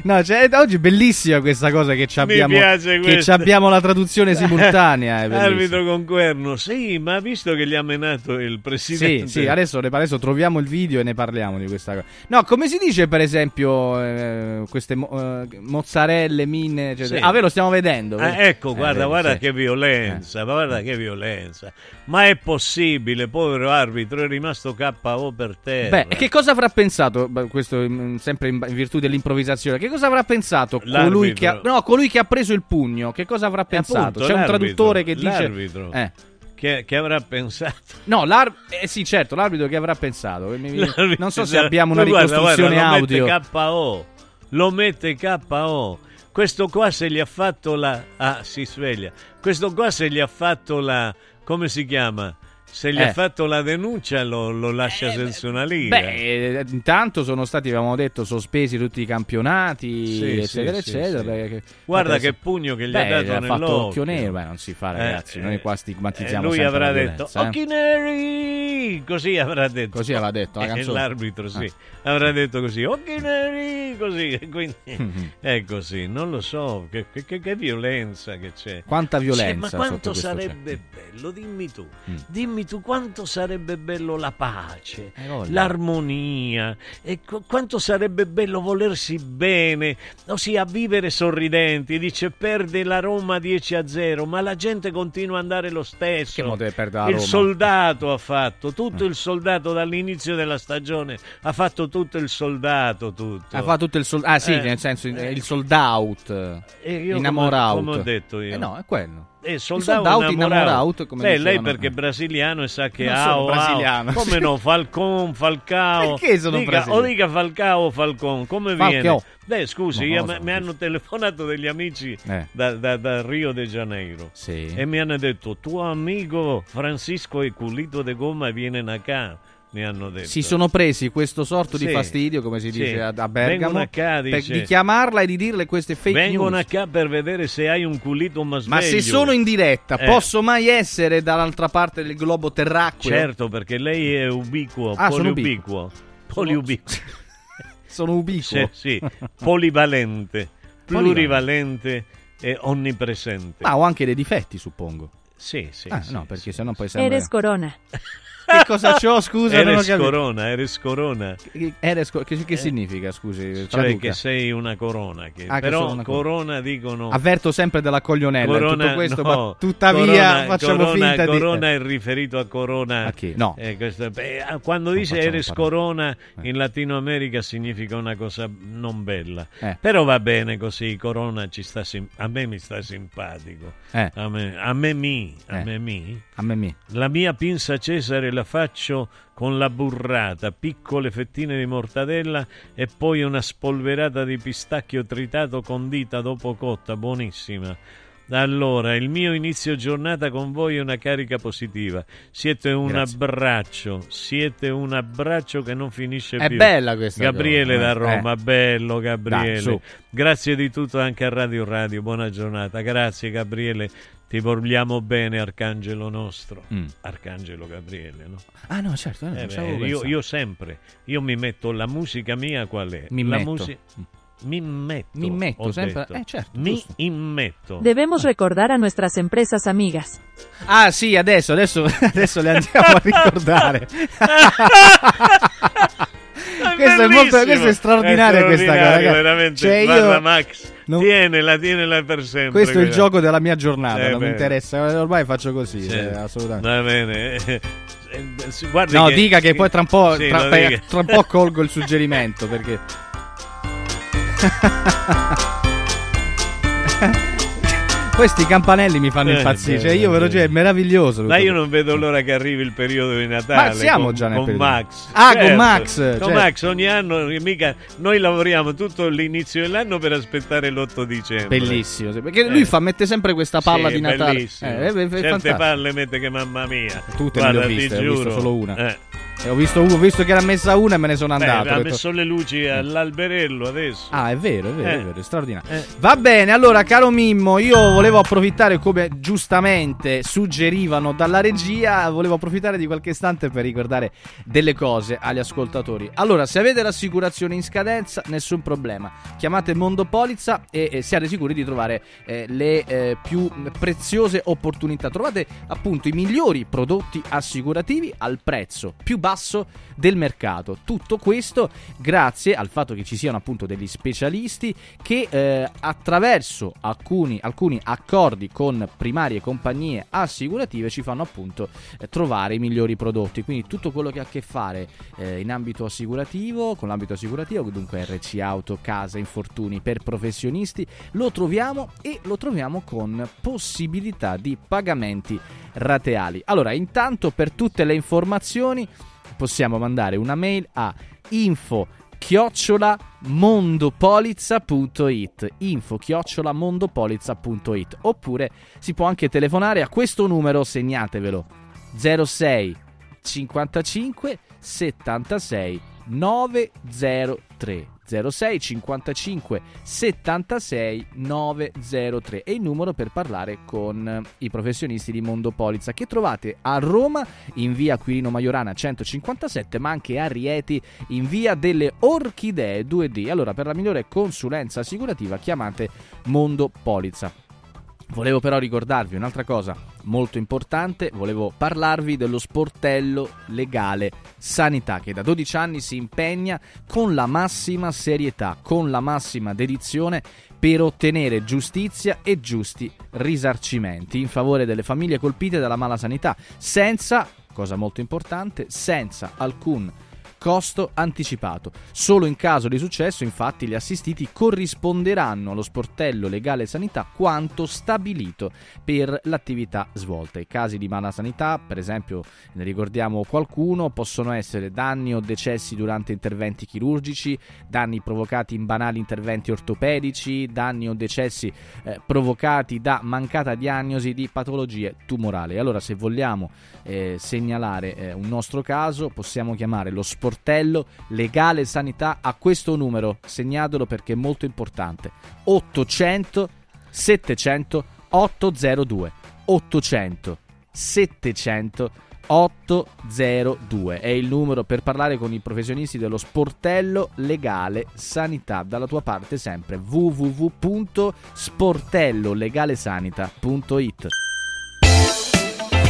Speaker 23: No, cioè, oggi è bellissima questa cosa che ci abbiamo, che ci abbiamo la traduzione simultanea.
Speaker 2: Arbitro con cuerno, sì, ma visto che gli ha menato il
Speaker 23: Sì,
Speaker 2: presidente.
Speaker 23: sì, adesso, adesso troviamo il video e ne parliamo di questa cosa. No, come si dice per esempio eh, queste mo- eh, mozzarelle, mine, eccetera.
Speaker 2: Sì.
Speaker 23: Ah, ve lo stiamo vedendo.
Speaker 2: Ah, ecco,
Speaker 23: Eh,
Speaker 2: guarda, guarda
Speaker 23: sì.
Speaker 2: che violenza, guarda che violenza. Ma è possibile, povero arbitro, è rimasto KO per terra.
Speaker 23: Beh, che cosa avrà pensato, questo sempre in, virtù dell'improvvisazione, che cosa avrà pensato colui che, ha,
Speaker 2: L'arbitro.
Speaker 23: no, colui che ha preso il pugno? Che cosa avrà pensato?
Speaker 2: appunto,
Speaker 23: C'è un
Speaker 2: l'arbitro,
Speaker 23: traduttore che dice...
Speaker 2: l'arbitro.
Speaker 23: Eh.
Speaker 2: Che, che avrà pensato?
Speaker 23: No, l'ar- eh sì, certo, l'arbitro che avrà pensato. Mi- Non so se abbiamo una
Speaker 2: guarda,
Speaker 23: ricostruzione
Speaker 2: guarda, lo
Speaker 23: audio.
Speaker 2: Mette KO. Lo mette KO. Questo qua se gli ha fatto la... Ah, si sveglia. Questo qua se gli ha fatto la... Come si chiama? Se gli
Speaker 23: Eh.
Speaker 2: ha fatto la denuncia lo, lo lascia senza una lira.
Speaker 23: Beh, eh, intanto sono stati, avevamo detto, sospesi tutti i campionati,
Speaker 2: Sì,
Speaker 23: eccetera,
Speaker 2: sì, sì,
Speaker 23: eccetera.
Speaker 2: sì.
Speaker 23: perché-
Speaker 2: Guarda
Speaker 23: adesso-
Speaker 2: che pugno che gli
Speaker 23: Beh,
Speaker 2: ha dato
Speaker 23: ha fatto l'occhio nero, beh, non si fa, ragazzi.
Speaker 2: Eh,
Speaker 23: Noi qua
Speaker 2: eh,
Speaker 23: stigmatizziamo
Speaker 2: e lui avrà detto
Speaker 23: eh.
Speaker 2: occhi neri così avrà detto
Speaker 23: Così aveva detto la
Speaker 2: Eh,
Speaker 23: canzone.
Speaker 2: l'arbitro sì
Speaker 23: Ah.
Speaker 2: avrà detto così occhi neri così quindi è così non lo so che, che- che- violenza che c'è
Speaker 23: Quanta violenza
Speaker 2: ma
Speaker 23: sotto
Speaker 2: quanto sarebbe bello dimmi tu
Speaker 23: Mm.
Speaker 2: dimmi tu quanto sarebbe bello la pace
Speaker 23: Eh,
Speaker 2: l'armonia e qu- quanto sarebbe bello volersi bene ossia vivere sorridenti dice perde la Roma 10 a 0 ma la gente continua ad andare lo stesso
Speaker 23: Che mo deve perdere la
Speaker 2: il
Speaker 23: Roma?
Speaker 2: soldato ha fatto tutto il soldato dall'inizio della stagione ha fatto tutto il soldato tutto
Speaker 23: Ha fatto tutto il sold- Ah, sì,
Speaker 2: Eh,
Speaker 23: nel senso il il sold out.
Speaker 2: E io come-
Speaker 23: out.
Speaker 2: come ho detto io.
Speaker 23: Eh no, è quello.
Speaker 2: Eh,
Speaker 23: Il
Speaker 2: sold
Speaker 23: sold
Speaker 2: out,
Speaker 23: out,
Speaker 2: innamor
Speaker 23: innamor
Speaker 2: out.
Speaker 23: out, come
Speaker 2: lei
Speaker 23: dicevano.
Speaker 2: perché è brasiliano e sa che
Speaker 23: Non
Speaker 2: ha
Speaker 23: brasiliano.
Speaker 2: Come no, Falcon, Falcao.
Speaker 23: Perché sono
Speaker 2: dica,
Speaker 23: brasiliano?
Speaker 2: O dica Falcao Falcon, come
Speaker 23: Falcao.
Speaker 2: viene? Beh, scusi,
Speaker 23: No,
Speaker 2: io-
Speaker 23: so,
Speaker 2: mi hanno telefonato degli amici
Speaker 23: Eh.
Speaker 2: da, da- da Rio de Janeiro
Speaker 23: Sì.
Speaker 2: e mi hanno detto, tuo amico Francisco è culito de gomma e viene acá. Mi hanno detto.
Speaker 23: Si sono presi questo sorto di
Speaker 2: Sì.
Speaker 23: fastidio, come si
Speaker 2: Sì.
Speaker 23: dice a, a Bergamo,
Speaker 2: Vengono a
Speaker 23: per-
Speaker 2: dice-
Speaker 23: di chiamarla e di dirle queste fake
Speaker 2: Vengono
Speaker 23: news.
Speaker 2: a qua per vedere se hai un culito ma
Speaker 23: Ma se
Speaker 2: sveglio.
Speaker 23: sono in diretta,
Speaker 2: Eh.
Speaker 23: posso mai essere dall'altra parte del globo terracqueo?
Speaker 2: Certo, perché lei è ubiquo,
Speaker 23: Ah, sono
Speaker 2: poliubiquo. Poliubiquo.
Speaker 23: Sono ubiquo.
Speaker 2: Sì, sì, polivalente, plurivalente e onnipresente.
Speaker 23: Ah, ho anche dei difetti, suppongo.
Speaker 2: Sì, sì.
Speaker 23: Ah,
Speaker 2: sì,
Speaker 23: no, perché sennò poi sembra...
Speaker 24: Eres corona.
Speaker 23: Che cosa c'ho, scusa? non
Speaker 2: Eres
Speaker 23: capito.
Speaker 2: corona, eres corona.
Speaker 23: Eres che, che
Speaker 2: Eh.
Speaker 23: significa, scusi?
Speaker 2: Cioè che sei una corona. Che,
Speaker 23: Ah,
Speaker 2: però
Speaker 23: una corona.
Speaker 2: corona dicono...
Speaker 23: Avverto sempre della coglionella
Speaker 2: Corona,
Speaker 23: tutto questo,
Speaker 2: no,
Speaker 23: ma tuttavia
Speaker 2: corona-
Speaker 23: facciamo
Speaker 2: corona-
Speaker 23: finta di...
Speaker 2: Corona è riferito a Corona.
Speaker 23: A chi? No.
Speaker 2: Eh, questo- beh, quando dice eres
Speaker 23: parlare.
Speaker 2: Corona in Latino America significa una cosa non bella.
Speaker 23: Eh.
Speaker 2: Però va bene così, Corona ci sta sim- a me mi sta simpatico.
Speaker 23: Eh.
Speaker 2: A, me, a me mi, a
Speaker 23: Eh.
Speaker 2: me mi.
Speaker 23: A me mi.
Speaker 2: La mia pinza Cesare la faccio con la burrata, piccole fettine di mortadella e poi una spolverata di pistacchio tritato condita dopo cotta, buonissima. Allora, il mio inizio giornata con voi è una carica positiva. Siete un
Speaker 23: Grazie.
Speaker 2: abbraccio, siete un abbraccio che non finisce
Speaker 23: È
Speaker 2: più.
Speaker 23: bella questa
Speaker 2: Gabriele
Speaker 23: cosa,
Speaker 2: da
Speaker 23: eh.
Speaker 2: Roma, bello Gabriele.
Speaker 23: Dai, su.
Speaker 2: Grazie di tutto anche a Radio Radio, buona giornata. Grazie Gabriele, ti vogliamo bene Arcangelo nostro.
Speaker 23: Mm.
Speaker 2: Arcangelo Gabriele, no?
Speaker 23: Ah no, certo, eh,
Speaker 2: Eh beh, io, io sempre, io mi metto la musica mia qual è?
Speaker 23: Mi
Speaker 2: la
Speaker 23: metto.
Speaker 2: musi- mi metto.
Speaker 23: Mi metto sempre- eh, certo,
Speaker 2: mi
Speaker 23: giusto.
Speaker 2: immetto.
Speaker 24: Debemos recordar a nuestras empresas amigas.
Speaker 23: Ah sì, adesso, adesso, adesso le andiamo a ricordare. Questo è molto- questa è straordinaria questa cosa,
Speaker 2: straordinario, veramente.
Speaker 23: Cioè, io-
Speaker 2: Max,
Speaker 23: non-
Speaker 2: tienela, tienela per sempre.
Speaker 23: Questo è il
Speaker 2: quella.
Speaker 23: gioco della mia giornata,
Speaker 2: Eh,
Speaker 23: non mi interessa, ormai faccio così,
Speaker 2: Sì.
Speaker 23: eh, assolutamente.
Speaker 2: Va bene. Eh, guardi
Speaker 23: No, dica che poi tra un po',
Speaker 2: Sì,
Speaker 23: tra, per- tra un po' colgo il suggerimento perché questi campanelli mi fanno
Speaker 2: Eh,
Speaker 23: impazzire.
Speaker 2: bene,
Speaker 23: Cioè, io ve lo giuro, è meraviglioso.
Speaker 2: Ma io non vedo l'ora che arrivi il periodo di Natale.
Speaker 23: Ma siamo
Speaker 2: con,
Speaker 23: già nel
Speaker 2: con
Speaker 23: periodo.
Speaker 2: Max.
Speaker 23: Ah, con Max,
Speaker 2: Con
Speaker 23: certo.
Speaker 2: Max ogni anno, mica, noi lavoriamo tutto l'inizio dell'anno per aspettare l'8 dicembre.
Speaker 23: Bellissimo, perché lui
Speaker 2: Eh.
Speaker 23: fa mette sempre questa palla
Speaker 2: Sì,
Speaker 23: di Natale.
Speaker 2: bellissimo.
Speaker 23: Eh, è- è-
Speaker 2: Certe
Speaker 23: fantastico.
Speaker 2: palle mette che mamma mia.
Speaker 23: Tutte
Speaker 2: Guarda,
Speaker 23: le ho viste, ho visto solo una.
Speaker 2: Eh.
Speaker 23: E ho, visto, ho visto che era messa una e me ne sono
Speaker 2: Beh,
Speaker 23: andato.
Speaker 2: Ha
Speaker 23: detto-
Speaker 2: messo le luci all'alberello adesso.
Speaker 23: Ah, è vero, è vero,
Speaker 2: Eh.
Speaker 23: è vero, è straordinario. Va bene, allora, caro Mimmo, io volevo approfittare, come giustamente suggerivano dalla regia, volevo approfittare di qualche istante per ricordare delle cose agli ascoltatori. Allora, se avete l'assicurazione in scadenza, nessun problema. Chiamate Mondo Polizza e, e siate sicuri di trovare eh, le eh, più preziose opportunità. Trovate appunto i migliori prodotti assicurativi al prezzo più basso del mercato. Tutto questo grazie al fatto che ci siano appunto degli specialisti che eh, attraverso alcuni, alcuni accordi con primarie compagnie assicurative ci fanno appunto eh, trovare i migliori prodotti. Quindi tutto quello che ha a che fare eh, in ambito assicurativo, con l'ambito assicurativo, dunque RC Auto, casa, infortuni per professionisti, lo troviamo e lo troviamo con possibilità di pagamenti rateali. Allora, intanto per tutte le informazioni possiamo mandare una mail a info chiocciola mondopolizza.it info chiocciola mondopolizza.it oppure si può anche telefonare a questo numero segnatevelo 06 55 76 903 06 55 76 903 è il numero per parlare con i professionisti di Mondo Polizza che trovate a Roma in via Quirino Maiorana 157 ma anche a Rieti in via delle Orchidee 2D allora per la migliore consulenza assicurativa chiamate Mondo Polizza. Volevo però ricordarvi un'altra cosa molto importante, volevo parlarvi dello sportello legale sanità che da 12 anni si impegna con la massima serietà, con la massima dedizione per ottenere giustizia e giusti risarcimenti in favore delle famiglie colpite dalla mala sanità, senza, cosa molto importante, senza alcun costo anticipato. Solo in caso di successo, infatti, gli assistiti corrisponderanno allo sportello legale sanità quanto stabilito per l'attività svolta. I casi di mala sanità, per esempio, ne ricordiamo qualcuno, possono essere danni o decessi durante interventi chirurgici, danni provocati in banali interventi ortopedici, danni o decessi eh, provocati da mancata diagnosi di patologie tumorali. Allora, se vogliamo eh, segnalare eh, un nostro caso, possiamo chiamare lo sportello legale sanità a questo numero. Segnatelo perché è molto importante. 800 700 802 800 700 802 è il numero per parlare con i professionisti dello sportello legale sanità dalla tua parte sempre www.sportellolegalesanita.it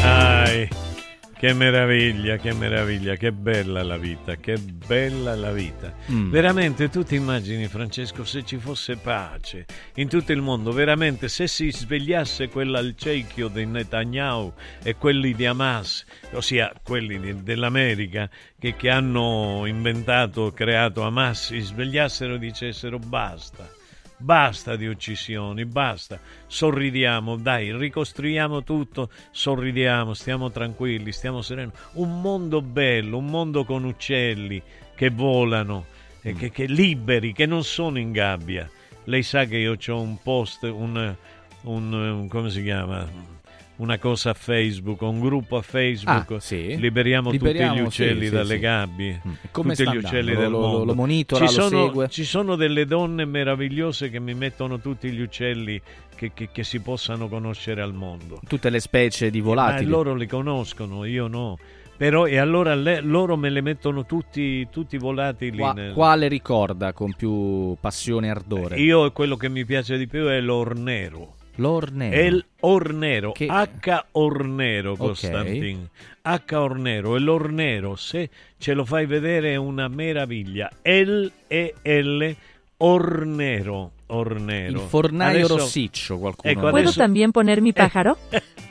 Speaker 2: Ai, che meraviglia, che meraviglia, che bella la vita, che bella la vita.
Speaker 23: Mm.
Speaker 2: Veramente tu ti immagini, Francesco, se ci fosse pace in tutto il mondo, veramente se si svegliasse quella al cecchio di Netanyahu e quelli di Hamas, ossia quelli di- dell'America che, che hanno inventato, creato Hamas, si svegliassero e dicessero basta. Basta di uccisioni, basta. Sorridiamo, dai, ricostruiamo tutto, sorridiamo, stiamo tranquilli, stiamo sereni. Un mondo bello, un mondo con uccelli che volano, e che, che liberi, che non sono in gabbia. Lei sa che io ho un post, un, un- un- come si chiama? Una cosa a Facebook, un gruppo a Facebook.
Speaker 23: Ah, sì?
Speaker 2: Liberiamo,
Speaker 23: Liberiamo,
Speaker 2: tutti gli uccelli
Speaker 23: sì,
Speaker 2: dalle
Speaker 23: sì.
Speaker 2: gabbie.
Speaker 23: Mm. Come
Speaker 2: tutti gli uccelli
Speaker 23: andando?
Speaker 2: del
Speaker 23: Lo- lo-
Speaker 2: mondo.
Speaker 23: lo monitora,
Speaker 2: ci
Speaker 23: lo
Speaker 2: sono,
Speaker 23: segue?
Speaker 2: ci sono delle donne meravigliose che mi mettono tutti gli uccelli che, che- che si possano conoscere al mondo.
Speaker 23: tutte le specie di volatili
Speaker 2: Ma loro li conoscono, io no. Però, e allora le- loro me le mettono tutti, tutti volatili.
Speaker 23: Qua-
Speaker 2: nel-
Speaker 23: quale ricorda con più passione e ardore
Speaker 2: Io quello che mi piace di più è l'ornero.
Speaker 23: L'ornero
Speaker 2: il ornero,
Speaker 23: Che-
Speaker 2: H ornero. Costantin. H ornero, e l'ornero, se ce lo fai vedere è una meraviglia. L e L ornero, ornero.
Speaker 23: il fornaio
Speaker 2: Adesso-
Speaker 23: rossiccio qualcuno
Speaker 2: Ecco,
Speaker 24: ¿Puedo
Speaker 2: adesso-
Speaker 24: también poner mi pájaro?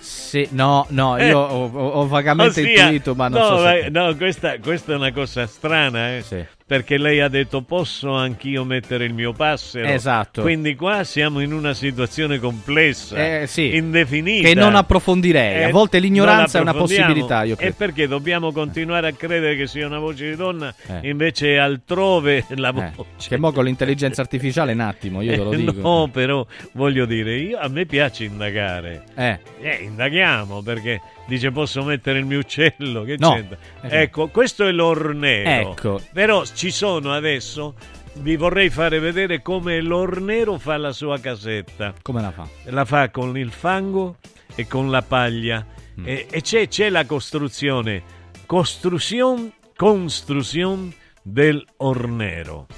Speaker 23: Sì, no, no, io ho, ho- vagamente
Speaker 2: Ossia,
Speaker 23: intuito, ma non
Speaker 2: no,
Speaker 23: so se...
Speaker 2: no, questa, questa è una cosa strana, eh. Perché lei ha detto posso anch'io mettere il mio passero.
Speaker 23: Esatto.
Speaker 2: Quindi qua siamo in una situazione complessa,
Speaker 23: Eh, sì.
Speaker 2: indefinita.
Speaker 23: Che non approfondirei. A
Speaker 2: Eh,
Speaker 23: volte l'ignoranza è una possibilità, io
Speaker 2: E
Speaker 23: credo.
Speaker 2: perché dobbiamo continuare a credere che sia una voce di donna,
Speaker 23: Eh.
Speaker 2: invece altrove la
Speaker 23: Eh,
Speaker 2: voce.
Speaker 23: che mo con l'intelligenza artificiale un attimo, io te lo dico.
Speaker 2: No, però voglio dire, io- a me piace indagare.
Speaker 23: Eh.
Speaker 2: Eh, indaghiamo perché dice posso mettere il mio uccello, che
Speaker 23: No.
Speaker 2: c'entra? Ecco, questo è l'ornero.
Speaker 23: Ecco.
Speaker 2: Però ci sono adesso, vi vorrei fare vedere come l'ornero fa la sua casetta.
Speaker 23: Come la fa?
Speaker 2: La fa con il fango e con la paglia.
Speaker 23: Mm.
Speaker 2: E, e c'è, c'è la costruzione. Costruzione, construzione del ornero.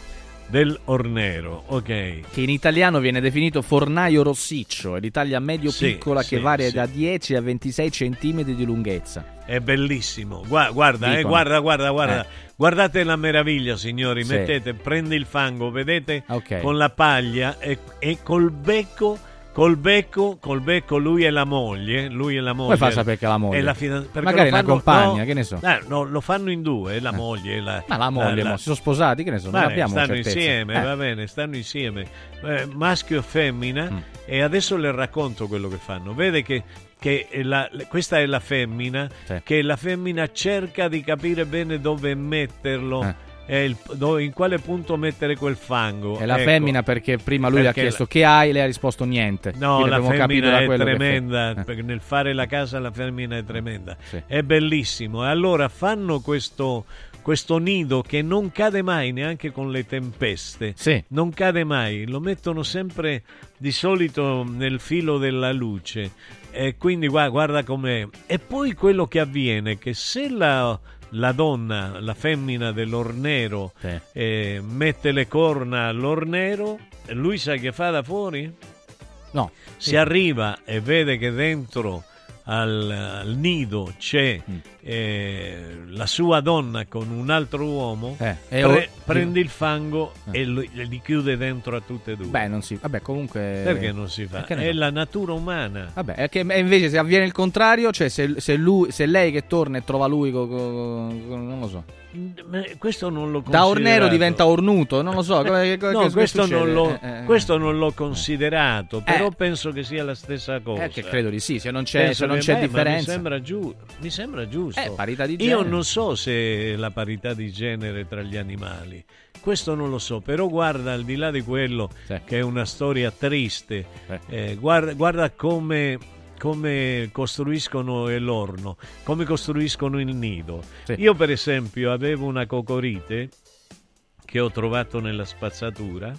Speaker 2: Del ornero, ok.
Speaker 23: Che in italiano viene definito fornaio rossiccio, è l'Italia medio-piccola
Speaker 2: Sì,
Speaker 23: che
Speaker 2: sì,
Speaker 23: varia
Speaker 2: sì.
Speaker 23: da 10 a 26 centimetri di lunghezza.
Speaker 2: È bellissimo. Gua- Guarda, eh, guarda, guarda, guarda.
Speaker 23: Eh.
Speaker 2: Guardate la meraviglia, signori. Mettete, prende il fango, vedete?
Speaker 23: Ok.
Speaker 2: Con la paglia e, e col becco. Col becco, col becco, lui è la moglie. Lui è la moglie.
Speaker 23: fa sapere che è la moglie?
Speaker 2: È la fidan- perché
Speaker 23: Magari una
Speaker 2: fanno-
Speaker 23: compagna,
Speaker 2: no,
Speaker 23: che ne so.
Speaker 2: eh, no, lo fanno in due, la moglie. e La,
Speaker 23: Ma la moglie, mo, si sono sposati, che ne so, non
Speaker 2: Vabbè,
Speaker 23: abbiamo
Speaker 2: stanno insieme,
Speaker 23: Eh.
Speaker 2: va bene, stanno insieme, eh, maschio e femmina,
Speaker 23: Mm.
Speaker 2: e adesso le racconto quello che fanno. Vede che, che la- questa è la femmina, che la femmina cerca di capire bene dove metterlo,
Speaker 23: Eh.
Speaker 2: Il- dove- in quale punto mettere quel fango.
Speaker 23: È la
Speaker 2: Ecco.
Speaker 23: femmina perché prima lui le ha
Speaker 2: Perché
Speaker 23: chiesto
Speaker 2: la-
Speaker 23: che hai, lei ha risposto niente.
Speaker 2: No,
Speaker 23: Quindi
Speaker 2: la femmina è tremenda.
Speaker 23: Eh.
Speaker 2: perché nel fare la casa la femmina è tremenda,
Speaker 23: Sì.
Speaker 2: è bellissimo. E allora fanno questo, questo nido che non cade mai neanche con le tempeste,
Speaker 23: Sì.
Speaker 2: non cade mai, lo mettono sempre di solito nel filo della luce. E quindi guarda, guarda com'è. E poi quello che avviene è che se la, la donna, la femmina dell'ornero,
Speaker 23: Sì.
Speaker 2: eh, mette le corna all'ornero, lui sa che fa da fuori?
Speaker 23: No.
Speaker 2: Si arriva e vede che dentro al, al nido c'è
Speaker 23: Mm.
Speaker 2: eh, la sua donna con un altro uomo,
Speaker 23: Eh,
Speaker 2: pre-
Speaker 23: o-
Speaker 2: prende il fango
Speaker 23: Eh.
Speaker 2: e lo- li chiude dentro a tutte e due.
Speaker 23: Beh, non si... Vabbè, comunque...
Speaker 2: Perché non si fa? È
Speaker 23: fa?
Speaker 2: la natura umana.
Speaker 23: Vabbè, è che invece se avviene il contrario, cioè se, se lui, se lei che torna e trova lui, co- co- co- non lo so.
Speaker 2: Questo non l'ho
Speaker 23: Da ornero diventa ornuto, non lo so. come- che-
Speaker 2: No, questo, non l'ho,
Speaker 23: Eh, eh,
Speaker 2: questo non l'ho considerato, però
Speaker 23: Eh.
Speaker 2: penso che sia la stessa cosa.
Speaker 23: Eh, che credo di sì, se non c'è, se non c'è
Speaker 2: ma
Speaker 23: differenza.
Speaker 2: Mi sembra, giu- mi sembra giusto.
Speaker 23: Eh, parità di
Speaker 2: Io
Speaker 23: genere.
Speaker 2: non so se la parità di genere tra gli animali. Questo non lo so, però guarda al di là di quello che è una storia triste, eh, guarda, guarda come, come costruiscono l'orno, come costruiscono il nido. Io per esempio avevo una cocorite che ho trovato nella spazzatura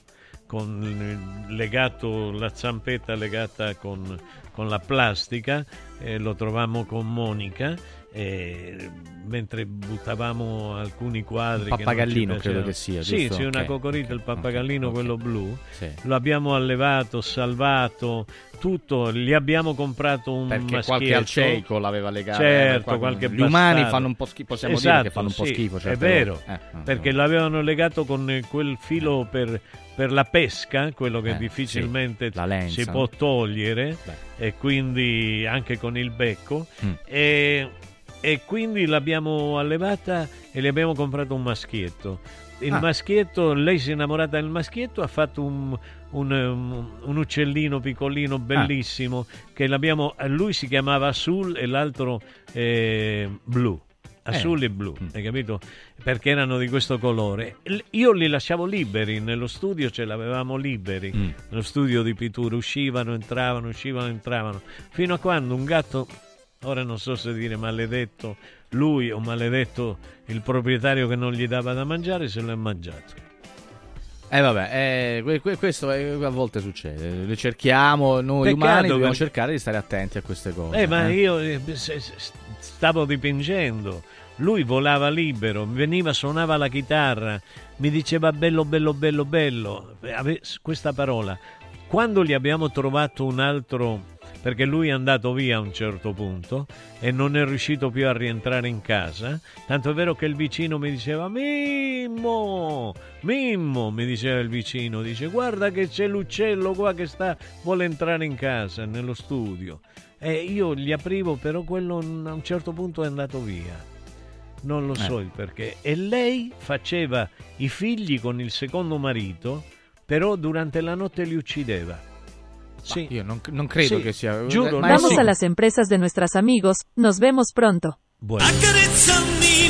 Speaker 2: con legato la zampetta legata con, con la plastica eh, lo trovammo con Monica eh, mentre buttavamo alcuni quadri ci
Speaker 23: pappagallino credo che sia,
Speaker 2: sì,
Speaker 23: giusto?
Speaker 2: sì, una
Speaker 23: Ok,
Speaker 2: cocorita il
Speaker 23: ok,
Speaker 2: pappagallino
Speaker 23: ok,
Speaker 2: quello blu
Speaker 23: Sì.
Speaker 2: lo abbiamo allevato salvato tutto gli abbiamo comprato un
Speaker 23: Perché
Speaker 2: maschietto
Speaker 23: qualche alceico l'aveva legato,
Speaker 2: certo
Speaker 23: eh, qualche- gli umani fanno un po' schifo, possiamo dire che fanno un po'
Speaker 2: sì,
Speaker 23: schifo
Speaker 2: è
Speaker 23: certe
Speaker 2: vero.
Speaker 23: Eh, eh,
Speaker 2: perché l'avevano legato con eh, quel filo per, per la pesca quello che
Speaker 23: Eh,
Speaker 2: difficilmente
Speaker 23: sì,
Speaker 2: si
Speaker 23: no?
Speaker 2: può togliere e quindi anche con il becco
Speaker 23: Mm.
Speaker 2: e, e quindi l'abbiamo allevata e le abbiamo comprato un maschietto il
Speaker 23: Ah.
Speaker 2: maschietto, lei si è innamorata del maschietto, ha fatto un, un, um, un uccellino
Speaker 23: Ah.
Speaker 2: piccolino bellissimo che l'abbiamo, lui si chiamava Azul e l'altro eh, Blu. Azul e blu,
Speaker 23: Mm.
Speaker 2: hai capito? Perché erano di questo colore. Io li lasciavo liberi, nello studio ce l'avevamo liberi,
Speaker 23: Mm.
Speaker 2: nello studio di pittura, uscivano, entravano, uscivano, entravano, fino a quando un gatto, ora non so se dire maledetto lui o maledetto il proprietario che non gli dava da mangiare, se l'è mangiato.
Speaker 23: Eh vabbè, eh, que- que- questo è- a volte succede. Le cerchiamo, noi
Speaker 2: Peccato
Speaker 23: umani dobbiamo
Speaker 2: perché-
Speaker 23: cercare di stare attenti a queste cose.
Speaker 2: Eh, ma
Speaker 23: eh.
Speaker 2: io eh, stavo dipingendo. Lui volava libero, veniva, suonava la chitarra, mi diceva bello, bello, bello, bello. Eh, Questa parola. Quando gli abbiamo trovato un altro, perché lui è andato via a un certo punto e non è riuscito più a rientrare in casa, tanto è vero che il vicino mi diceva Mimmo, Mimmo, mi diceva il vicino, dice guarda che c'è l'uccello qua che sta, vuole entrare in casa, nello studio. E io gli aprivo, però quello a un certo punto è andato via. Non lo
Speaker 23: Eh.
Speaker 2: so il perché. E lei faceva i figli con il secondo marito, però durante la notte li uccideva. Sì.
Speaker 23: Io non, non credo
Speaker 2: Sì,
Speaker 23: che sia.
Speaker 2: giuro,
Speaker 24: Vamos
Speaker 23: sì.
Speaker 24: a las empresas de nuestras amigos. Nos vemos pronto.
Speaker 2: Bueno.
Speaker 25: Accarezzami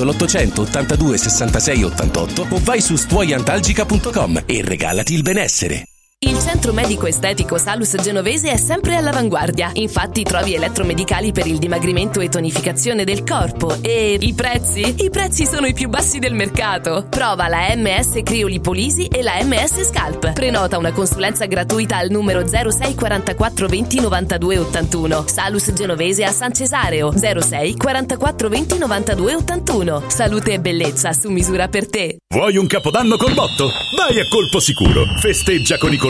Speaker 17: l'800 82 66 88 o vai su stuoiantalgica.com e regalati il benessere.
Speaker 26: Il centro medico estetico Salus Genovese è sempre all'avanguardia. Infatti trovi elettromedicali per il dimagrimento e tonificazione del corpo. E i prezzi? I prezzi sono i più bassi del mercato. Prova la MS Criolipolisi e la MS Scalp. Prenota una consulenza gratuita al numero 06 44 20 92 81. Salus Genovese a San Cesareo 06 44 20 92 81. Salute e bellezza su misura per te.
Speaker 18: Vuoi un capodanno col botto? Vai a colpo sicuro. Festeggia con i colori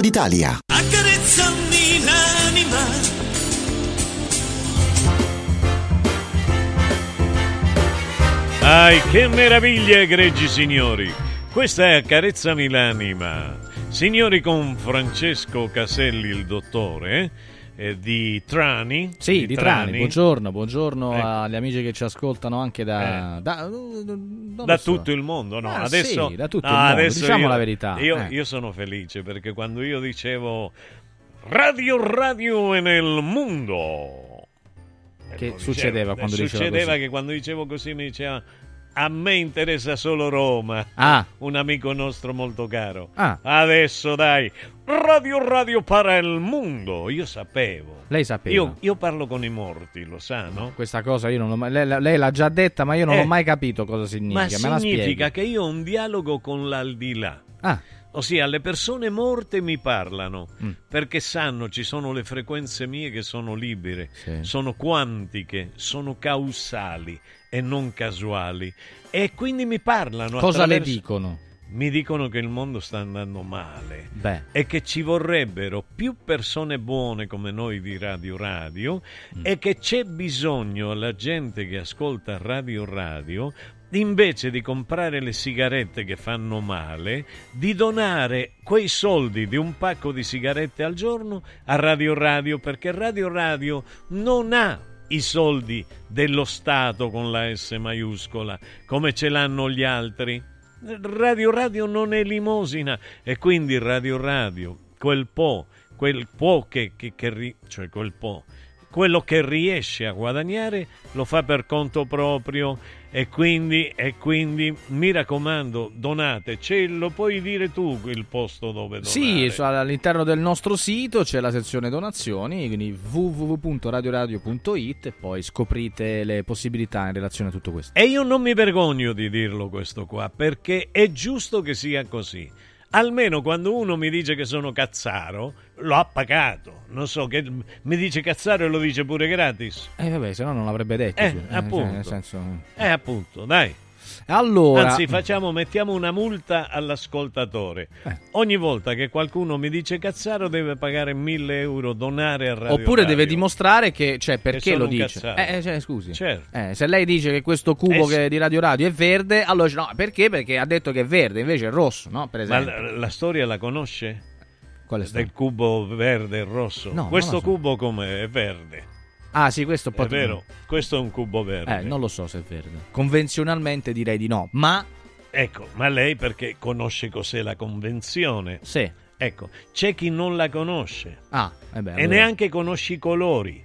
Speaker 27: d'Italia.
Speaker 7: Accarezzami l'anima
Speaker 2: Ai, che meraviglia, egregi signori! Questa è Accarezzami l'anima. Signori con Francesco Caselli, il dottore, eh, di Trani.
Speaker 23: Sì, di Trani. Buongiorno, buongiorno
Speaker 2: Ecco.
Speaker 23: agli amici che ci ascoltano anche da,
Speaker 2: Eh.
Speaker 23: da,
Speaker 2: da
Speaker 23: so.
Speaker 2: tutto il mondo, no?
Speaker 23: Ah,
Speaker 2: adesso,
Speaker 23: sì, da tutto
Speaker 2: no,
Speaker 23: il mondo, diciamo
Speaker 2: io-
Speaker 23: la verità.
Speaker 2: Io,
Speaker 23: eh.
Speaker 2: io sono felice perché quando io dicevo Radio Radio è nel mondo. eh,
Speaker 23: Che
Speaker 2: lo
Speaker 23: succedeva
Speaker 2: dicevo,
Speaker 23: quando
Speaker 2: eh, Succedeva
Speaker 23: così?
Speaker 2: che quando dicevo così mi diceva a me interessa solo Roma.
Speaker 23: Ah.
Speaker 2: Un amico nostro molto caro.
Speaker 23: Ah.
Speaker 2: Adesso dai, Radio Radio para il mondo. Io sapevo.
Speaker 23: Lei sapeva.
Speaker 2: Io, io parlo con i morti, lo sa, no?
Speaker 23: Questa cosa io non l'ho mai- lei, lei l'ha già detta, ma io non
Speaker 2: Eh.
Speaker 23: ho mai capito cosa significa.
Speaker 2: Ma
Speaker 23: Me
Speaker 2: significa che io ho un dialogo con l'aldilà.
Speaker 23: Ah.
Speaker 2: Ossia, le persone morte mi parlano
Speaker 23: Mm.
Speaker 2: perché sanno ci sono le frequenze mie che sono libere, sono quantiche, sono causali e non casuali. E quindi mi parlano.
Speaker 23: Cosa le
Speaker 2: attraverso-
Speaker 23: dicono?
Speaker 2: Mi dicono che il mondo sta andando male
Speaker 23: Beh.
Speaker 2: e che ci vorrebbero più persone buone come noi di Radio Radio e che c'è bisogno alla gente che ascolta Radio Radio invece di comprare le sigarette che fanno male, di donare quei soldi di un pacco di sigarette al giorno a Radio Radio perché Radio Radio non ha i soldi dello Stato con la S maiuscola come ce l'hanno gli altri. Radio Radio non è limosina e quindi Radio Radio, quel po', quel po' che, che- che cioè quel po', quello che riesce a guadagnare lo fa per conto proprio e quindi, e quindi mi raccomando donate, ce lo puoi dire tu il posto dove donare.
Speaker 23: Sì, all'interno del nostro sito c'è la sezione donazioni, quindi www.radioradio.it e poi scoprite le possibilità in relazione a tutto questo.
Speaker 2: E io non mi vergogno di dirlo questo qua, perché è giusto che sia così. Almeno quando uno mi dice che sono cazzaro, l'ho appagato. Non so, che mi dice cazzaro e lo dice pure gratis.
Speaker 23: Eh vabbè, se no non l'avrebbe detto.
Speaker 2: Eh,
Speaker 23: sì. cioè,
Speaker 2: appunto.
Speaker 23: nel senso...
Speaker 2: Eh, appunto, dai.
Speaker 23: Allora,
Speaker 2: Anzi, facciamo, mettiamo una multa all'ascoltatore.
Speaker 23: Eh.
Speaker 2: Ogni volta che qualcuno mi dice cazzaro deve pagare 1000 euro, donare a Radio
Speaker 23: oppure deve
Speaker 2: Radio.
Speaker 23: dimostrare che, cioè, perché lo dice?
Speaker 2: cazzaro.
Speaker 23: Eh, eh, cioè, scusi.
Speaker 2: Certo.
Speaker 23: Eh, se lei dice che questo cubo
Speaker 2: Eh, sì.
Speaker 23: che- di Radio Radio è verde, allora dice, no, perché? Perché ha detto che è verde, invece è rosso, no? Per
Speaker 2: Ma
Speaker 23: esempio.
Speaker 2: la, la storia la conosce?
Speaker 23: Quale storia?
Speaker 2: Del cubo verde e rosso?
Speaker 23: No,
Speaker 2: Questo
Speaker 23: non la so.
Speaker 2: cubo com'è? È verde.
Speaker 23: Ah, sì, questo
Speaker 2: È
Speaker 23: pot-
Speaker 2: vero, questo è un cubo verde.
Speaker 23: Eh, non lo so se è verde. Convenzionalmente direi di no, ma
Speaker 2: Ecco, ma lei perché conosce cos'è la convenzione?
Speaker 23: Sì.
Speaker 2: Ecco, c'è chi non la conosce
Speaker 23: Ah, eh beh,
Speaker 2: e neanche conosce i colori.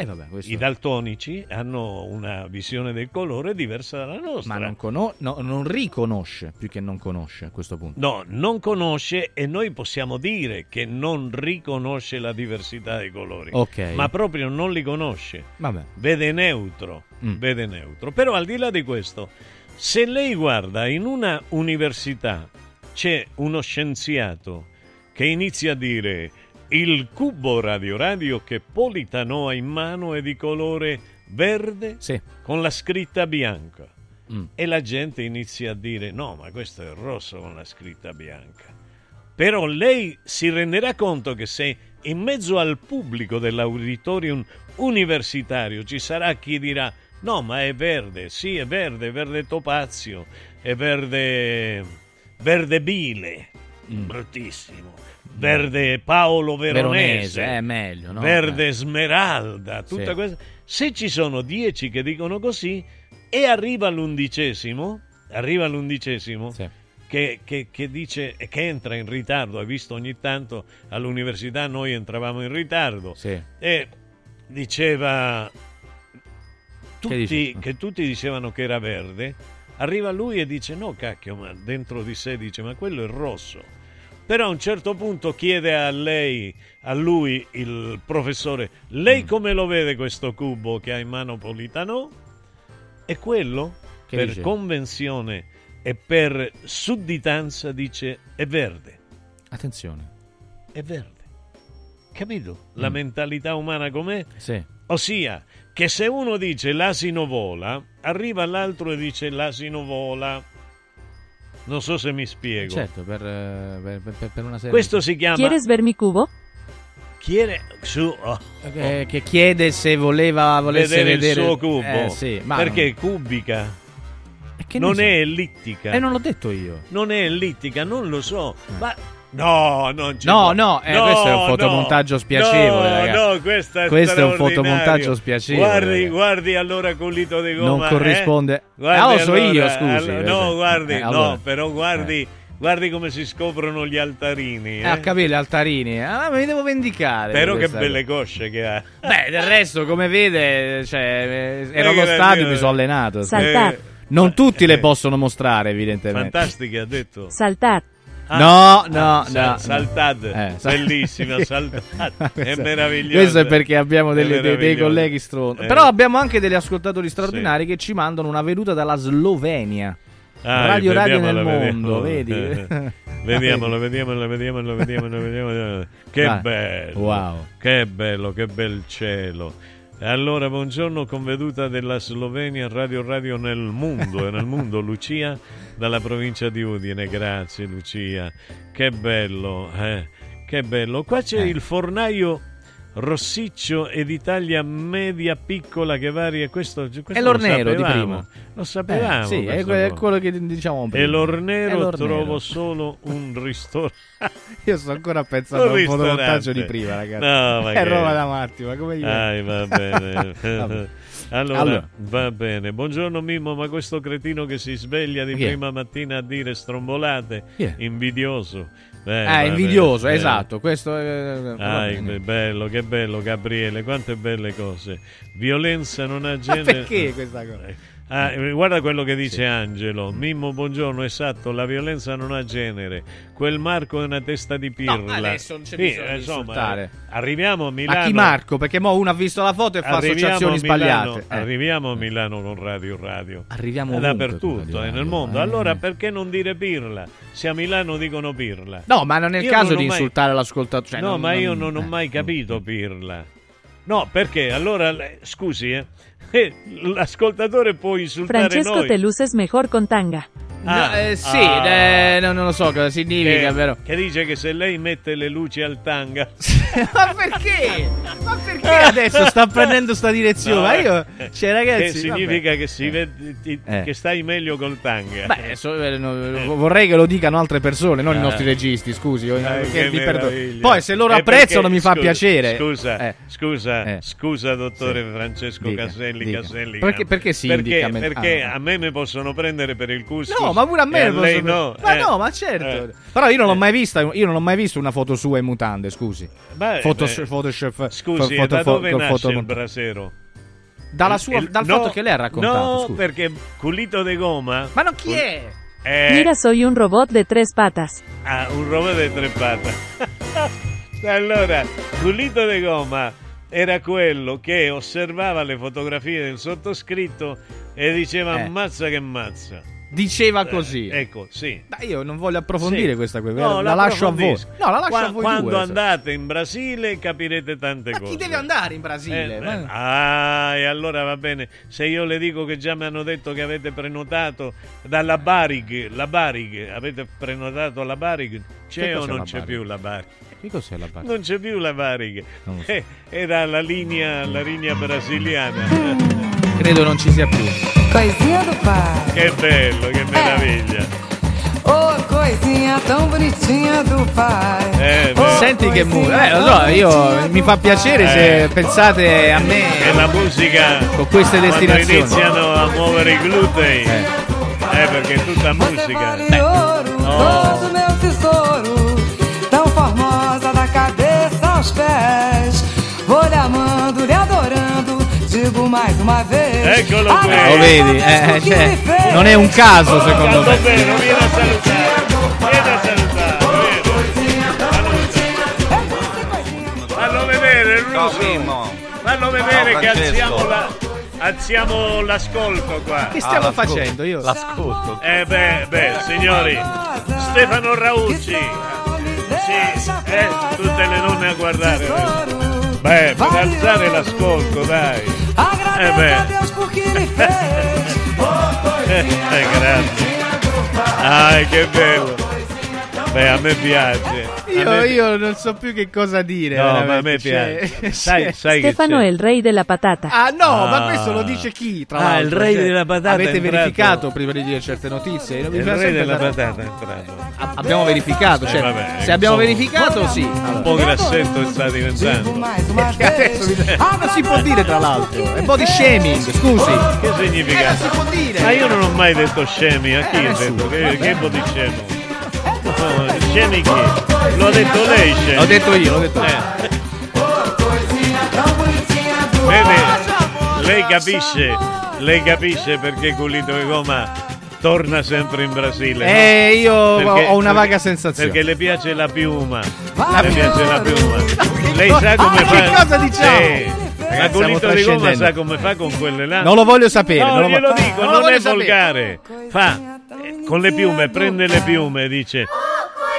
Speaker 23: Eh, vabbè, questo-
Speaker 2: I daltonici hanno una visione del colore diversa dalla nostra.
Speaker 23: ma non, cono- no, non riconosce più che non conosce a questo punto.
Speaker 2: No, non conosce e noi possiamo dire che non riconosce la diversità dei colori.
Speaker 23: Ok.
Speaker 2: Ma proprio non li conosce.
Speaker 23: Vabbè.
Speaker 2: Vede neutro.
Speaker 23: Mm.
Speaker 2: Vede neutro. Però al di là di questo, se lei guarda in una università c'è uno scienziato che inizia a dire il cubo radio radio che Politano ha in mano è di colore verde con la scritta bianca.
Speaker 23: Mm.
Speaker 2: E la gente inizia a dire no, ma questo è rosso con la scritta bianca. Però lei si renderà conto che se in mezzo al pubblico dell'auditorium universitario ci sarà chi dirà no, ma è verde, sì, è verde, è verde topazio, è verde, verde bile, bruttissimo, verde Paolo Veronese,
Speaker 23: Veronese, è meglio, no?
Speaker 2: verde
Speaker 23: Eh.
Speaker 2: Smeralda, tutta
Speaker 23: Sì.
Speaker 2: questa. Se ci sono dieci che dicono così e arriva l'undicesimo, arriva l'undicesimo che, che- che dice che entra in ritardo, hai visto ogni tanto all'università noi entravamo in ritardo e diceva tutti,
Speaker 23: dice?
Speaker 2: che tutti dicevano che era verde, arriva lui e dice no cacchio, ma dentro di sé dice ma quello è rosso. Però a un certo punto chiede a lei, a lui, il professore, lei
Speaker 23: Mm.
Speaker 2: come lo vede questo cubo che ha in mano Politano? E quello,
Speaker 23: Che
Speaker 2: per
Speaker 23: dice?
Speaker 2: convenzione e per sudditanza, dice è verde.
Speaker 23: Attenzione.
Speaker 2: È verde. Capito? La
Speaker 23: Mm.
Speaker 2: mentalità umana com'è?
Speaker 23: Sì.
Speaker 2: Ossia, che se uno dice l'asino vola, arriva l'altro e dice l'asino vola. Non so se mi spiego.
Speaker 23: Certo, per, eh, per- per- per una serie
Speaker 2: Questo si chiama
Speaker 24: ¿Quieres ver mi cubo?
Speaker 2: chiede su oh,
Speaker 23: Eh, che chiede se voleva volesse
Speaker 2: vedere,
Speaker 23: vedere
Speaker 2: il suo cubo.
Speaker 23: Eh, sì, ma
Speaker 2: perché cubica
Speaker 23: che
Speaker 2: non
Speaker 23: ne so?
Speaker 2: è ellittica.
Speaker 23: Eh, non l'ho detto io.
Speaker 2: Non è ellittica, non lo so. Ma no, non ci
Speaker 23: No,
Speaker 2: può.
Speaker 23: no, eh, questo è un fotomontaggio
Speaker 2: no,
Speaker 23: spiacevole,
Speaker 2: No,
Speaker 23: ragazzi.
Speaker 2: no, questo è
Speaker 23: Questo è un fotomontaggio spiacevole,
Speaker 2: Guardi, guardi allora Colito de
Speaker 23: Non
Speaker 2: Goma. eh?
Speaker 23: corrisponde-
Speaker 2: Guardi
Speaker 23: Ah, lo so
Speaker 2: allora,
Speaker 23: io, scusi,
Speaker 2: allora- no,
Speaker 23: invece.
Speaker 2: guardi,
Speaker 23: Eh, allora.
Speaker 2: no, però guardi, guardi come si scoprono gli altarini.
Speaker 23: Eh,
Speaker 2: eh.
Speaker 23: a capire altarini. Ah, mi devo vendicare.
Speaker 2: Però
Speaker 23: di
Speaker 2: che belle cosce che ha.
Speaker 23: cosa. Beh, del resto, come vede, cioè, eh, ero
Speaker 2: Eh,
Speaker 23: allo stadio, mi sono allenato.
Speaker 24: Saltar.
Speaker 2: Eh,
Speaker 23: Non tutti le
Speaker 2: eh,
Speaker 23: possono mostrare, evidentemente.
Speaker 2: Fantastica, ha detto.
Speaker 24: Saltar.
Speaker 2: Ah,
Speaker 23: No, no,
Speaker 2: ah,
Speaker 23: no, no.
Speaker 2: Saltad,
Speaker 23: Eh,
Speaker 2: bellissima, saltad, è meraviglioso.
Speaker 23: Questo è perché abbiamo delle- dei, dei colleghi stronzi.
Speaker 2: Eh.
Speaker 23: Però abbiamo anche degli ascoltatori straordinari che ci mandano una veduta dalla Slovenia.
Speaker 2: Ah,
Speaker 23: radio Radio nel
Speaker 2: vediamola,
Speaker 23: mondo,
Speaker 2: vediamola.
Speaker 23: vedi?
Speaker 2: Eh, Vediamolo, vediamolo, vediamolo, vediamolo, vediamolo. Che
Speaker 23: Dai.
Speaker 2: bello.
Speaker 23: Wow.
Speaker 2: Che bello, che bel cielo. Allora, buongiorno con veduta della Slovenia, Radio Radio nel mondo, e nel mondo Lucia dalla provincia di Udine. Grazie Lucia. Che bello, eh. Che bello. Qua c'è
Speaker 23: Eh.
Speaker 2: il fornaio rossiccio ed Italia media piccola che varia questo, questo
Speaker 23: È
Speaker 2: lo
Speaker 23: l'ornero di prima.
Speaker 2: Lo sapevamo.
Speaker 23: Eh, sì, è,
Speaker 2: questa
Speaker 23: que- è
Speaker 2: cosa.
Speaker 23: quello che diciamo prima.
Speaker 2: E l'ornero
Speaker 23: l'ornero.
Speaker 2: trovo solo un ristorante.
Speaker 23: Io sto ancora pensando
Speaker 2: Un
Speaker 23: a un fotomontaggio di prima, ragazzi.
Speaker 2: No, ma
Speaker 23: è
Speaker 2: che-
Speaker 23: roba da matti, ma come.
Speaker 2: Dai, va bene.
Speaker 23: Vabbè.
Speaker 2: allora,
Speaker 23: Allora.
Speaker 2: va bene. Buongiorno Mimmo, ma questo cretino che si sveglia di
Speaker 23: è?
Speaker 2: prima mattina a dire strombolate,
Speaker 23: è?
Speaker 2: invidioso. Eh,
Speaker 23: Ah, invidioso,
Speaker 2: bene.
Speaker 23: esatto. Questo è. bene.
Speaker 2: che bello, che bello Gabriele, quante belle cose. Violenza non ha
Speaker 23: Ma
Speaker 2: genere.
Speaker 23: perché questa cosa?
Speaker 2: Ah, eh, guarda quello che dice Angelo. Mimmo, buongiorno, esatto, la violenza non ha genere. Quel Marco è una testa di pirla.
Speaker 23: No, adesso non c'è
Speaker 2: Sì,
Speaker 23: bisogno di
Speaker 2: insomma,
Speaker 23: insultare.
Speaker 2: eh, arriviamo a Milano.
Speaker 23: Ma chi Marco? Perché mo uno ha visto la foto e fa
Speaker 2: Arriviamo
Speaker 23: associazioni
Speaker 2: a Milano,
Speaker 23: sbagliate. Eh.
Speaker 2: Arriviamo a Milano con Radio Radio.
Speaker 23: Arriviamo
Speaker 2: dappertutto,
Speaker 23: Radio
Speaker 2: è nel mondo.
Speaker 23: Eh.
Speaker 2: Allora perché non dire pirla? Se a Milano dicono pirla.
Speaker 23: No, ma non è il
Speaker 2: Io
Speaker 23: caso di
Speaker 2: mai-
Speaker 23: insultare l'ascoltatore. cioè,
Speaker 2: no,
Speaker 23: non-
Speaker 2: ma io
Speaker 23: non-
Speaker 2: non ho
Speaker 23: eh.
Speaker 2: mai capito pirla. No, perché allora, scusi, eh, eh, l'ascoltatore può insultare
Speaker 24: Francesco,
Speaker 2: noi.
Speaker 24: te luces mejor con tanga.
Speaker 23: No,
Speaker 2: Ah,
Speaker 23: eh, sì,
Speaker 2: ah.
Speaker 23: eh, no, non lo so cosa significa,
Speaker 2: che,
Speaker 23: però.
Speaker 2: che dice che se lei mette le luci al tanga
Speaker 23: ma perché? Ma perché adesso sta prendendo sta direzione?
Speaker 2: No,
Speaker 23: ma io,
Speaker 2: eh,
Speaker 23: cioè, ragazzi,
Speaker 2: che significa
Speaker 23: vabbè.
Speaker 2: che si vede ti-
Speaker 23: Eh.
Speaker 2: che stai meglio col tanga
Speaker 23: Beh, so- eh, no, vorrei che lo dicano altre persone, non i
Speaker 2: Eh.
Speaker 23: nostri registi, scusi. eh,
Speaker 2: Eh.
Speaker 23: Poi se loro
Speaker 2: Eh,
Speaker 23: apprezzano
Speaker 2: perché-
Speaker 23: mi fa
Speaker 2: scusa,
Speaker 23: piacere.
Speaker 2: Scusa,
Speaker 23: Eh.
Speaker 2: scusa,
Speaker 23: Eh.
Speaker 2: scusa, dottore
Speaker 23: Sì.
Speaker 2: Francesco
Speaker 23: Dica,
Speaker 2: Caselli.
Speaker 23: Dica.
Speaker 2: Caselli
Speaker 23: Perché- perché si
Speaker 2: perché,
Speaker 23: indica me-
Speaker 2: perché
Speaker 23: ah.
Speaker 2: a me mi possono prendere per il cuscus.
Speaker 23: No, ma pure a me lo
Speaker 2: lei
Speaker 23: posso-
Speaker 2: no.
Speaker 23: Ma
Speaker 2: eh.
Speaker 23: no, ma certo.
Speaker 2: Eh.
Speaker 23: Però io non l'ho mai vista, io non ho mai visto una foto sua in mutande, scusi.
Speaker 2: Beh,
Speaker 23: Photoshop,
Speaker 2: beh,
Speaker 23: Photoshop,
Speaker 2: Scusi,
Speaker 23: foto-
Speaker 2: da dove
Speaker 23: con
Speaker 2: nasce
Speaker 23: foto-
Speaker 2: il brasero?
Speaker 23: Dalla sua,
Speaker 2: il-
Speaker 23: dal
Speaker 2: no,
Speaker 23: fatto che lei ha raccontato.
Speaker 2: No,
Speaker 23: scusi.
Speaker 2: perché culito de goma.
Speaker 23: Ma no, chi è?
Speaker 2: Eh,
Speaker 24: Mira, soy un robot de tres patas.
Speaker 2: Ah, un robot de tre patas. allora, culito de goma era quello che osservava le fotografie del sottoscritto e diceva
Speaker 23: Eh.
Speaker 2: ammazza che mazza.
Speaker 23: Diceva così.
Speaker 2: Eh, ecco, sì.
Speaker 23: Ma io non voglio approfondire
Speaker 2: Sì.
Speaker 23: questa cosa.
Speaker 2: No,
Speaker 23: la lascio a voi. No, la lascio
Speaker 2: Qua-
Speaker 23: a voi
Speaker 2: Quando
Speaker 23: due,
Speaker 2: andate in Brasile capirete tante
Speaker 23: Ma
Speaker 2: cose.
Speaker 23: chi deve andare in Brasile?
Speaker 2: Eh,
Speaker 23: Ma-
Speaker 2: ah, e allora va bene. Se io le dico che già mi hanno detto che avete prenotato dalla Barig, la Barig, avete prenotato la Barig, c'è o non
Speaker 23: la
Speaker 2: c'è più la Barig?
Speaker 23: Che cos'è la parte?
Speaker 2: Non c'è più la
Speaker 23: lo so.
Speaker 2: Eh, era la linea, la linea brasiliana.
Speaker 23: Credo non ci sia più.
Speaker 28: Coisinha do pai.
Speaker 2: che bello, che meraviglia.
Speaker 28: Oh, coisinha tão bonitinha do pai.
Speaker 2: Eh,
Speaker 28: Oh,
Speaker 2: beh.
Speaker 23: Senti che musica. Eh, lo so, io mi fa piacere se
Speaker 2: Eh.
Speaker 23: pensate a me
Speaker 2: E la musica
Speaker 23: con queste
Speaker 2: quando
Speaker 23: destinazioni.
Speaker 2: iniziano a muovere i glutei.
Speaker 23: Eh.
Speaker 2: Eh, perché è tutta musica.
Speaker 28: Vale ouro, todo
Speaker 2: Eccolo qui.
Speaker 28: Ah,
Speaker 23: lo vedi, eh,
Speaker 28: eh
Speaker 23: cioè, non è un caso secondo me.
Speaker 2: Bene, vieni a salutare. Vieni a salutare. Fallo vedere,
Speaker 29: Russo.
Speaker 2: Fallo
Speaker 29: vedere che
Speaker 2: alziamo la alziamo l'ascolto qua.
Speaker 23: Che stiamo
Speaker 29: ah,
Speaker 23: facendo io?
Speaker 29: L'ascolto.
Speaker 2: Eh beh, beh, signori, Stefano Raucci. Sì, eh, tutte le donne a guardare. Beh, per alzare l'ascolto, dai. Eh beh. Eh, grazie. Ah, che bello. Beh, a me piace. A
Speaker 23: Io,
Speaker 2: me-
Speaker 23: io non so più che cosa dire.
Speaker 2: No, ma a me
Speaker 23: cioè-
Speaker 2: piace. Sai, sai che
Speaker 24: Stefano
Speaker 2: c'è?
Speaker 24: è il re della patata.
Speaker 23: Ah no, ma
Speaker 2: Ah.
Speaker 23: questo lo dice chi? Tra
Speaker 2: Ah, il re
Speaker 23: Cioè,
Speaker 2: della patata
Speaker 23: Avete verificato prima di dire certe notizie? Mi
Speaker 2: Il re della patata è entrato.
Speaker 23: A- Abbiamo verificato,
Speaker 2: Eh,
Speaker 23: cioè,
Speaker 2: vabbè,
Speaker 23: se abbiamo
Speaker 2: un po'-
Speaker 23: verificato sì.
Speaker 2: Un po' grassetto sta diventando.
Speaker 23: Adesso mi- Ah, non si può dire tra l'altro. È body shaming, scusi.
Speaker 2: Che significa?
Speaker 23: Eh, non si può dire.
Speaker 2: Ma io non ho mai detto scemi, a chi
Speaker 23: Eh,
Speaker 2: ho detto? Che, che body scemo? No, scemi chi? L'ho detto lei, scemi.
Speaker 23: L'ho detto io, l'ho detto io.
Speaker 2: Eh. Vede, lei capisce, lei capisce perché Culito di Goma torna sempre in Brasile. no?
Speaker 23: Eh, io
Speaker 2: Perché-
Speaker 23: ho una vaga
Speaker 2: perché-
Speaker 23: sensazione.
Speaker 2: Perché le piace la piuma.
Speaker 23: La
Speaker 2: le piace la piuma. Lei sa come
Speaker 23: Ah,
Speaker 2: fa.
Speaker 23: che cosa diciamo?
Speaker 2: Ma
Speaker 23: Ragazzi,
Speaker 2: Culito
Speaker 23: stiamo
Speaker 2: di Goma sa come fa con quelle là.
Speaker 23: Non lo voglio sapere.
Speaker 2: No,
Speaker 23: non lo
Speaker 2: glielo dico,
Speaker 23: non
Speaker 2: non, è volgare. Fa eh, con le piume, prende le piume, dice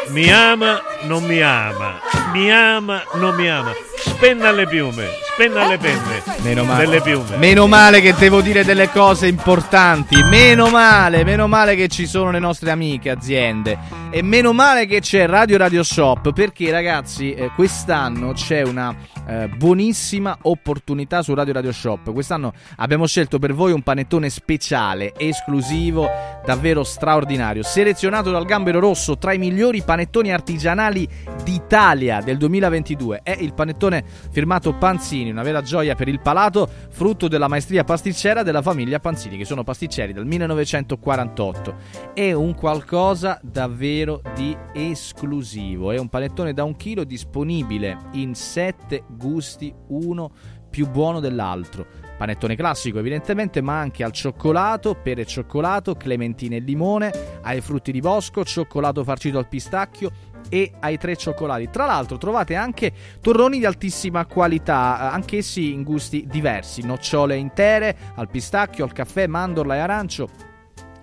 Speaker 2: mi ama, non mi ama, mi ama, non mi ama. Spenna le piume, spenna le penne
Speaker 23: Meno male.
Speaker 2: delle piume.
Speaker 23: Meno male che devo dire delle cose importanti. Meno male, meno male che ci sono le nostre amiche aziende. E meno male che c'è Radio Radio Shop. Perché, ragazzi, eh, quest'anno c'è una eh, buonissima opportunità su Radio Radio Shop. Quest'anno abbiamo scelto per voi un panettone speciale, esclusivo, davvero straordinario. Selezionato dal Gambero Rosso tra i migliori panettoni artigianali d'Italia del 2022. È il panettone firmato Panzini, una vera gioia per il palato, frutto della maestria pasticcera della famiglia Panzini, che sono pasticceri dal 1948. È un qualcosa davvero di esclusivo. È un panettone da un chilo disponibile in sette gusti, uno più buono dell'altro. Panettone classico evidentemente, ma anche al cioccolato, pere e cioccolato, clementine e limone, ai frutti di bosco, cioccolato farcito al pistacchio e ai tre cioccolati. Tra l'altro trovate anche torroni di altissima qualità, eh, anch'essi in gusti diversi, nocciole intere, al pistacchio, al caffè, mandorla e arancio.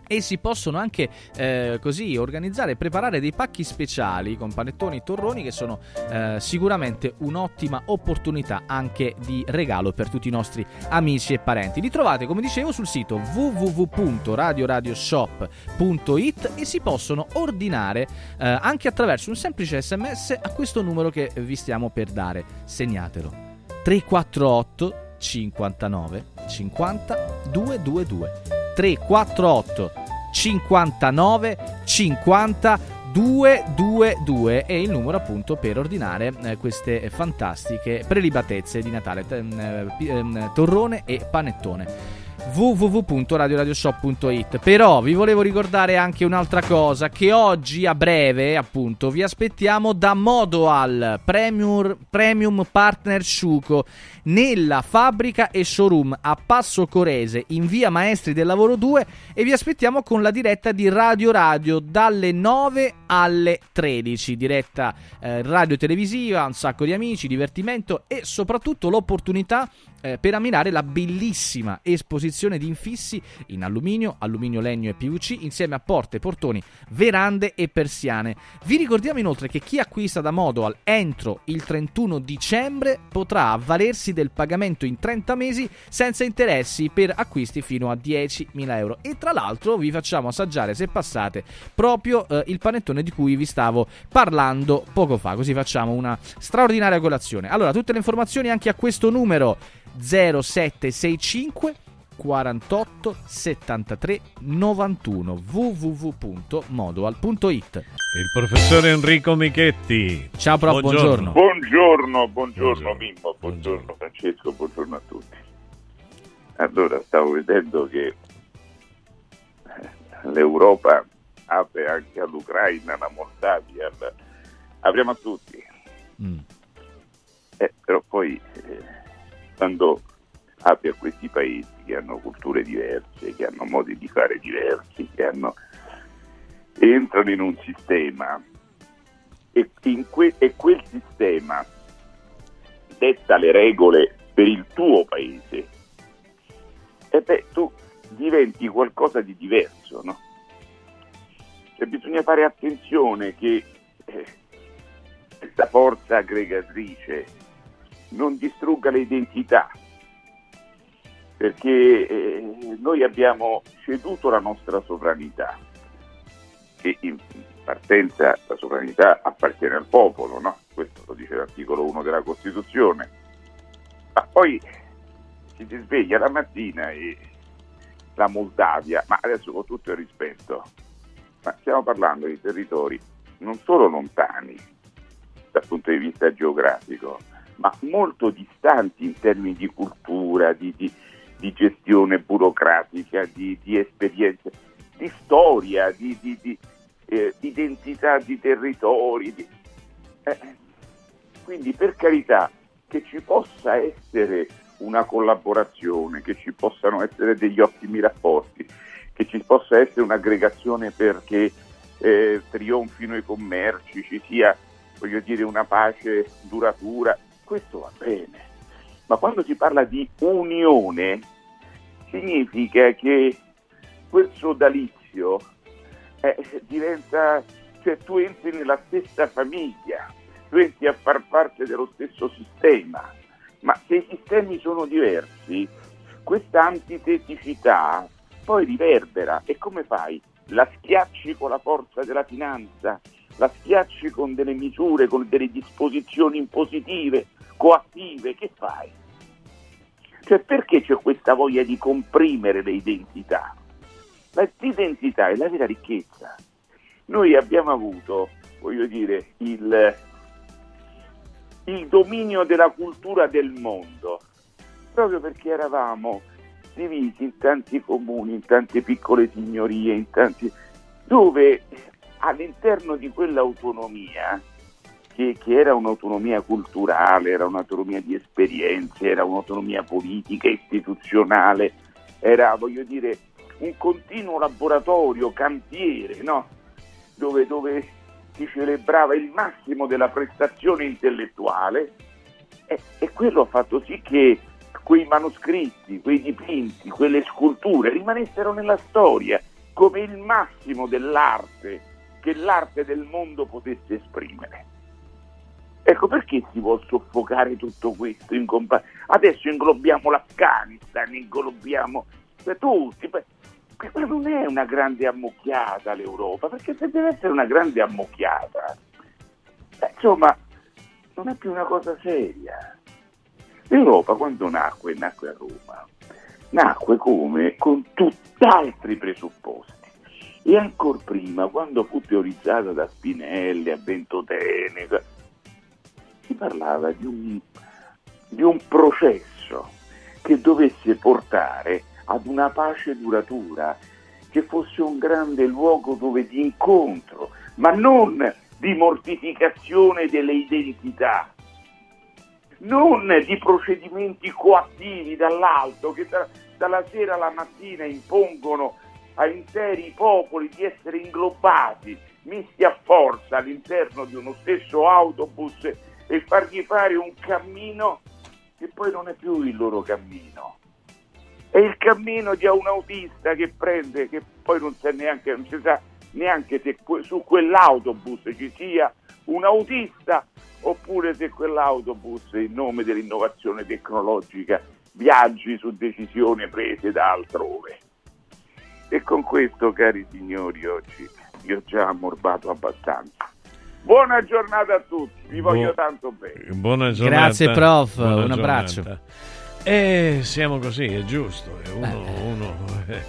Speaker 23: E si possono anche eh, così organizzare e preparare dei pacchi speciali con panettoni e torroni che sono eh, sicuramente un'ottima opportunità anche di regalo per tutti i nostri amici e parenti. Li trovate, come dicevo, sul sito www.radioradioshop.it e si possono ordinare eh, anche attraverso un semplice sms a questo numero che vi stiamo per dare. Segnatelo. 348 59 50 222 348 59 50 222 è il numero appunto per ordinare eh, queste fantastiche prelibatezze di Natale, t- eh, ehm, torrone e panettone www.radioradioshop.it però vi volevo ricordare anche un'altra cosa che oggi a breve appunto vi aspettiamo da Modoal Premium, Premium Partner Sciuco nella fabbrica e showroom a Passo Corese in via Maestri del Lavoro 2 e vi aspettiamo con la diretta di Radio Radio dalle 9 alle 13 diretta eh, radio televisiva un sacco di amici divertimento e soprattutto l'opportunità eh, per ammirare la bellissima esposizione di infissi in alluminio, alluminio legno e PVC insieme a porte, portoni, verande e persiane. Vi ricordiamo inoltre che chi acquista da Modoal entro il 31 dicembre potrà avvalersi del pagamento in 30 mesi senza interessi per acquisti fino a 10.000 euro. E tra l'altro vi facciamo assaggiare, se passate, proprio eh, il panettone di cui vi stavo parlando poco fa. Così facciamo una straordinaria colazione. Allora, tutte le informazioni anche a questo numero 0765 48 73 91 www.modual.it
Speaker 2: Il professor Enrico Michetti.
Speaker 23: Ciao, prof, buongiorno.
Speaker 30: Buongiorno, buongiorno Mimmo, buongiorno Francesco, buongiorno a tutti. Allora, stavo vedendo che eh, l'Europa apre anche all'Ucraina, alla Moldavia, alla- apriamo a tutti.
Speaker 23: Mm.
Speaker 30: Eh, però poi eh, quando apri a questi paesi che hanno culture diverse, che hanno modi di fare diversi, che hanno entrano in un sistema e, que- e quel sistema detta le regole per il tuo paese, e beh, tu diventi qualcosa di diverso, no? Cioè, bisogna fare attenzione che eh, questa forza aggregatrice non distrugga le identità, perché eh, noi abbiamo ceduto la nostra sovranità. E in partenza la sovranità appartiene al popolo, no? questo lo dice l'articolo 1 della Costituzione, ma poi si sveglia la mattina e la Moldavia, ma adesso con tutto il rispetto, ma stiamo parlando di territori non solo lontani dal punto di vista geografico, ma molto distanti in termini di cultura, di, di, di gestione burocratica, di, di esperienze, di storia, di, eh, identità di territori. Eh, quindi per carità che ci possa essere una collaborazione, che ci possano essere degli ottimi rapporti, che ci possa essere un'aggregazione perché eh, trionfino i commerci, ci sia voglio dire, una pace duratura, questo va bene. Ma quando si parla di unione, significa che quel sodalizio eh, diventa, cioè tu entri nella stessa famiglia, tu entri a far parte dello stesso sistema. Ma se i sistemi sono diversi, questa antiteticità poi riverbera. E come fai? La schiacci con la forza della finanza, la schiacci con delle misure, con delle disposizioni impositive, coattive, che fai? Cioè perché c'è questa voglia di comprimere le identità? L'identità è la vera ricchezza. Noi abbiamo avuto, voglio dire, il, il dominio della cultura del mondo, proprio perché eravamo divisi in tanti comuni, in tante piccole signorie, tanti... dove all'interno di quell'autonomia, che, che, era un'autonomia culturale, era un'autonomia di esperienze, era un'autonomia politica, istituzionale, era, voglio dire, un continuo laboratorio, cantiere, no? dove, dove si celebrava il massimo della prestazione intellettuale e, e quello ha fatto sì che quei manoscritti, quei dipinti, quelle sculture rimanessero nella storia come il massimo dell'arte che l'arte del mondo potesse esprimere. Ecco perché si può soffocare tutto questo. In compa- Adesso inglobiamo l'Afghanistan, inglobiamo tutti. Questa non è una grande ammucchiata l'Europa, perché se deve essere una grande ammucchiata, eh, insomma, non è più una cosa seria. L'Europa quando nacque, nacque a Roma, nacque come con tutt'altri presupposti. E ancora prima, quando fu teorizzata da Spinelli a Ventotene, si parlava di un, di un processo che dovesse portare ad una pace duratura, che fosse un grande luogo dove di incontro, ma non di mortificazione delle identità, non di procedimenti coattivi dall'alto che da, dalla sera alla mattina impongono a interi popoli di essere inglobati, misti a forza all'interno di uno stesso autobus e fargli fare un cammino che poi non è più il loro cammino. È il cammino di un autista che prende, che poi non, neanche, non si sa neanche se su quell'autobus ci sia un autista oppure se quell'autobus in nome dell'innovazione tecnologica viaggi su decisioni prese da altrove. E con questo, cari signori, oggi vi ho già ammorbato abbastanza. Buona giornata a tutti, vi voglio Bu- tanto bene.
Speaker 2: Buona giornata.
Speaker 23: Grazie prof,
Speaker 2: Buona
Speaker 23: un
Speaker 2: giornata.
Speaker 23: abbraccio.
Speaker 2: E siamo così, è giusto. e Uno, uno eh,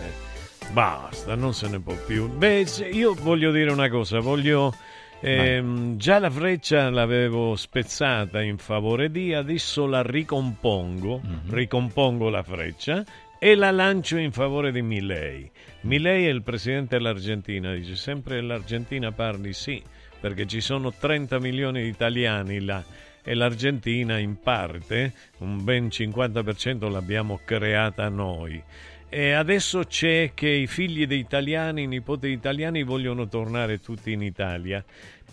Speaker 2: basta, non se ne può più. Beh, io voglio dire una cosa, voglio... ehm, già la freccia l'avevo spezzata in favore di, adesso la ricompongo, ricompongo la freccia e la lancio in favore di Milei. Milei è il presidente dell'Argentina, dice sempre l'Argentina parli sì, perché ci sono 30 milioni di italiani là e l'Argentina in parte, un ben 50% l'abbiamo creata noi. E adesso c'è che i figli di italiani, i nipoti di italiani vogliono tornare tutti in Italia,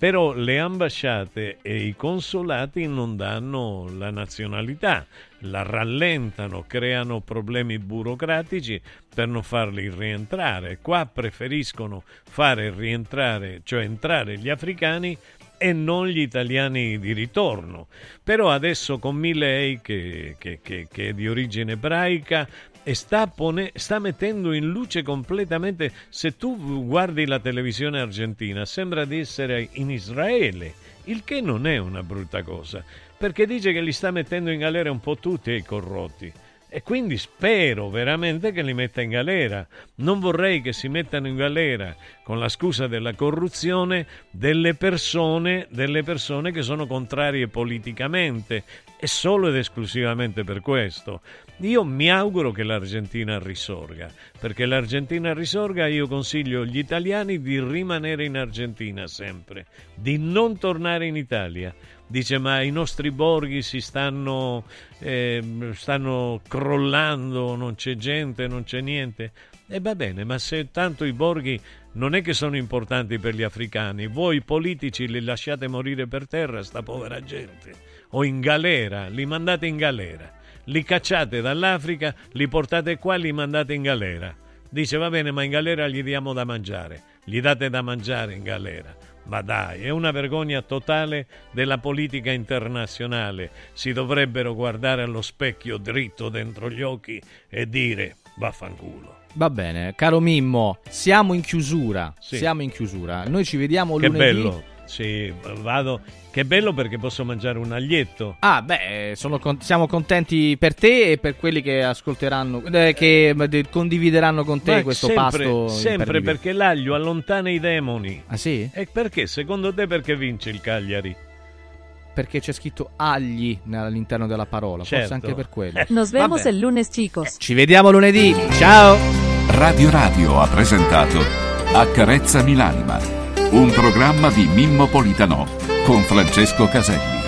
Speaker 2: però le ambasciate e i consolati non danno la nazionalità. la rallentano, creano problemi burocratici per non farli rientrare. Qua preferiscono fare rientrare, cioè entrare gli africani e non gli italiani di ritorno. Però adesso con Milei, che, che, che, che è di origine ebraica, e sta, pone, sta, mettendo in luce completamente, se tu guardi la televisione argentina, sembra di essere in Israele, il che non è una brutta cosa, perché dice che li sta mettendo in galera un po' tutti i corrotti. E quindi spero veramente che li metta in galera. Non vorrei che si mettano in galera con la scusa della corruzione delle persone, delle persone che sono contrarie politicamente e solo ed esclusivamente per questo. Io mi auguro che l'Argentina risorga, perché l'Argentina risorga io consiglio agli italiani di rimanere in Argentina sempre, di non tornare in Italia. Dice ma i nostri borghi si stanno, eh, stanno crollando, non c'è gente, non c'è niente. E va bene, ma se tanto i borghi non è che sono importanti per gli africani, voi politici li lasciate morire per terra, sta povera gente, o in galera, li mandate in galera li cacciate dall'Africa, li portate qua li mandate in galera. Dice va bene, ma in galera gli diamo da mangiare, gli date da mangiare in galera. Ma dai, è una vergogna totale della politica internazionale. Si dovrebbero guardare allo specchio dritto dentro gli occhi e dire vaffanculo.
Speaker 23: Va bene, caro Mimmo, siamo in chiusura.
Speaker 2: Sì.
Speaker 23: Siamo in chiusura. Noi ci vediamo
Speaker 2: Che
Speaker 23: lunedì.
Speaker 2: bello. Sì, vado. Che bello perché posso mangiare un aglietto.
Speaker 23: Ah, beh, sono con- siamo contenti per te e per quelli che ascolteranno, eh, che eh, condivideranno con te
Speaker 2: Ma
Speaker 23: questo
Speaker 2: sempre,
Speaker 23: pasto.
Speaker 2: Sempre perché l'aglio allontana i demoni.
Speaker 23: Ah sì?
Speaker 2: E perché? Secondo te perché vince il Cagliari?
Speaker 23: Perché c'è scritto agli all'interno della parola, forse
Speaker 2: Certo.
Speaker 23: anche per quello.
Speaker 24: Nos vemos
Speaker 23: Vabbè.
Speaker 24: el lunes, chicos.
Speaker 23: Ci vediamo lunedì. Ciao.
Speaker 17: Radio Radio ha presentato Accarezzami l'anima, un programma di Mimmo Politano con Francesco Caselli.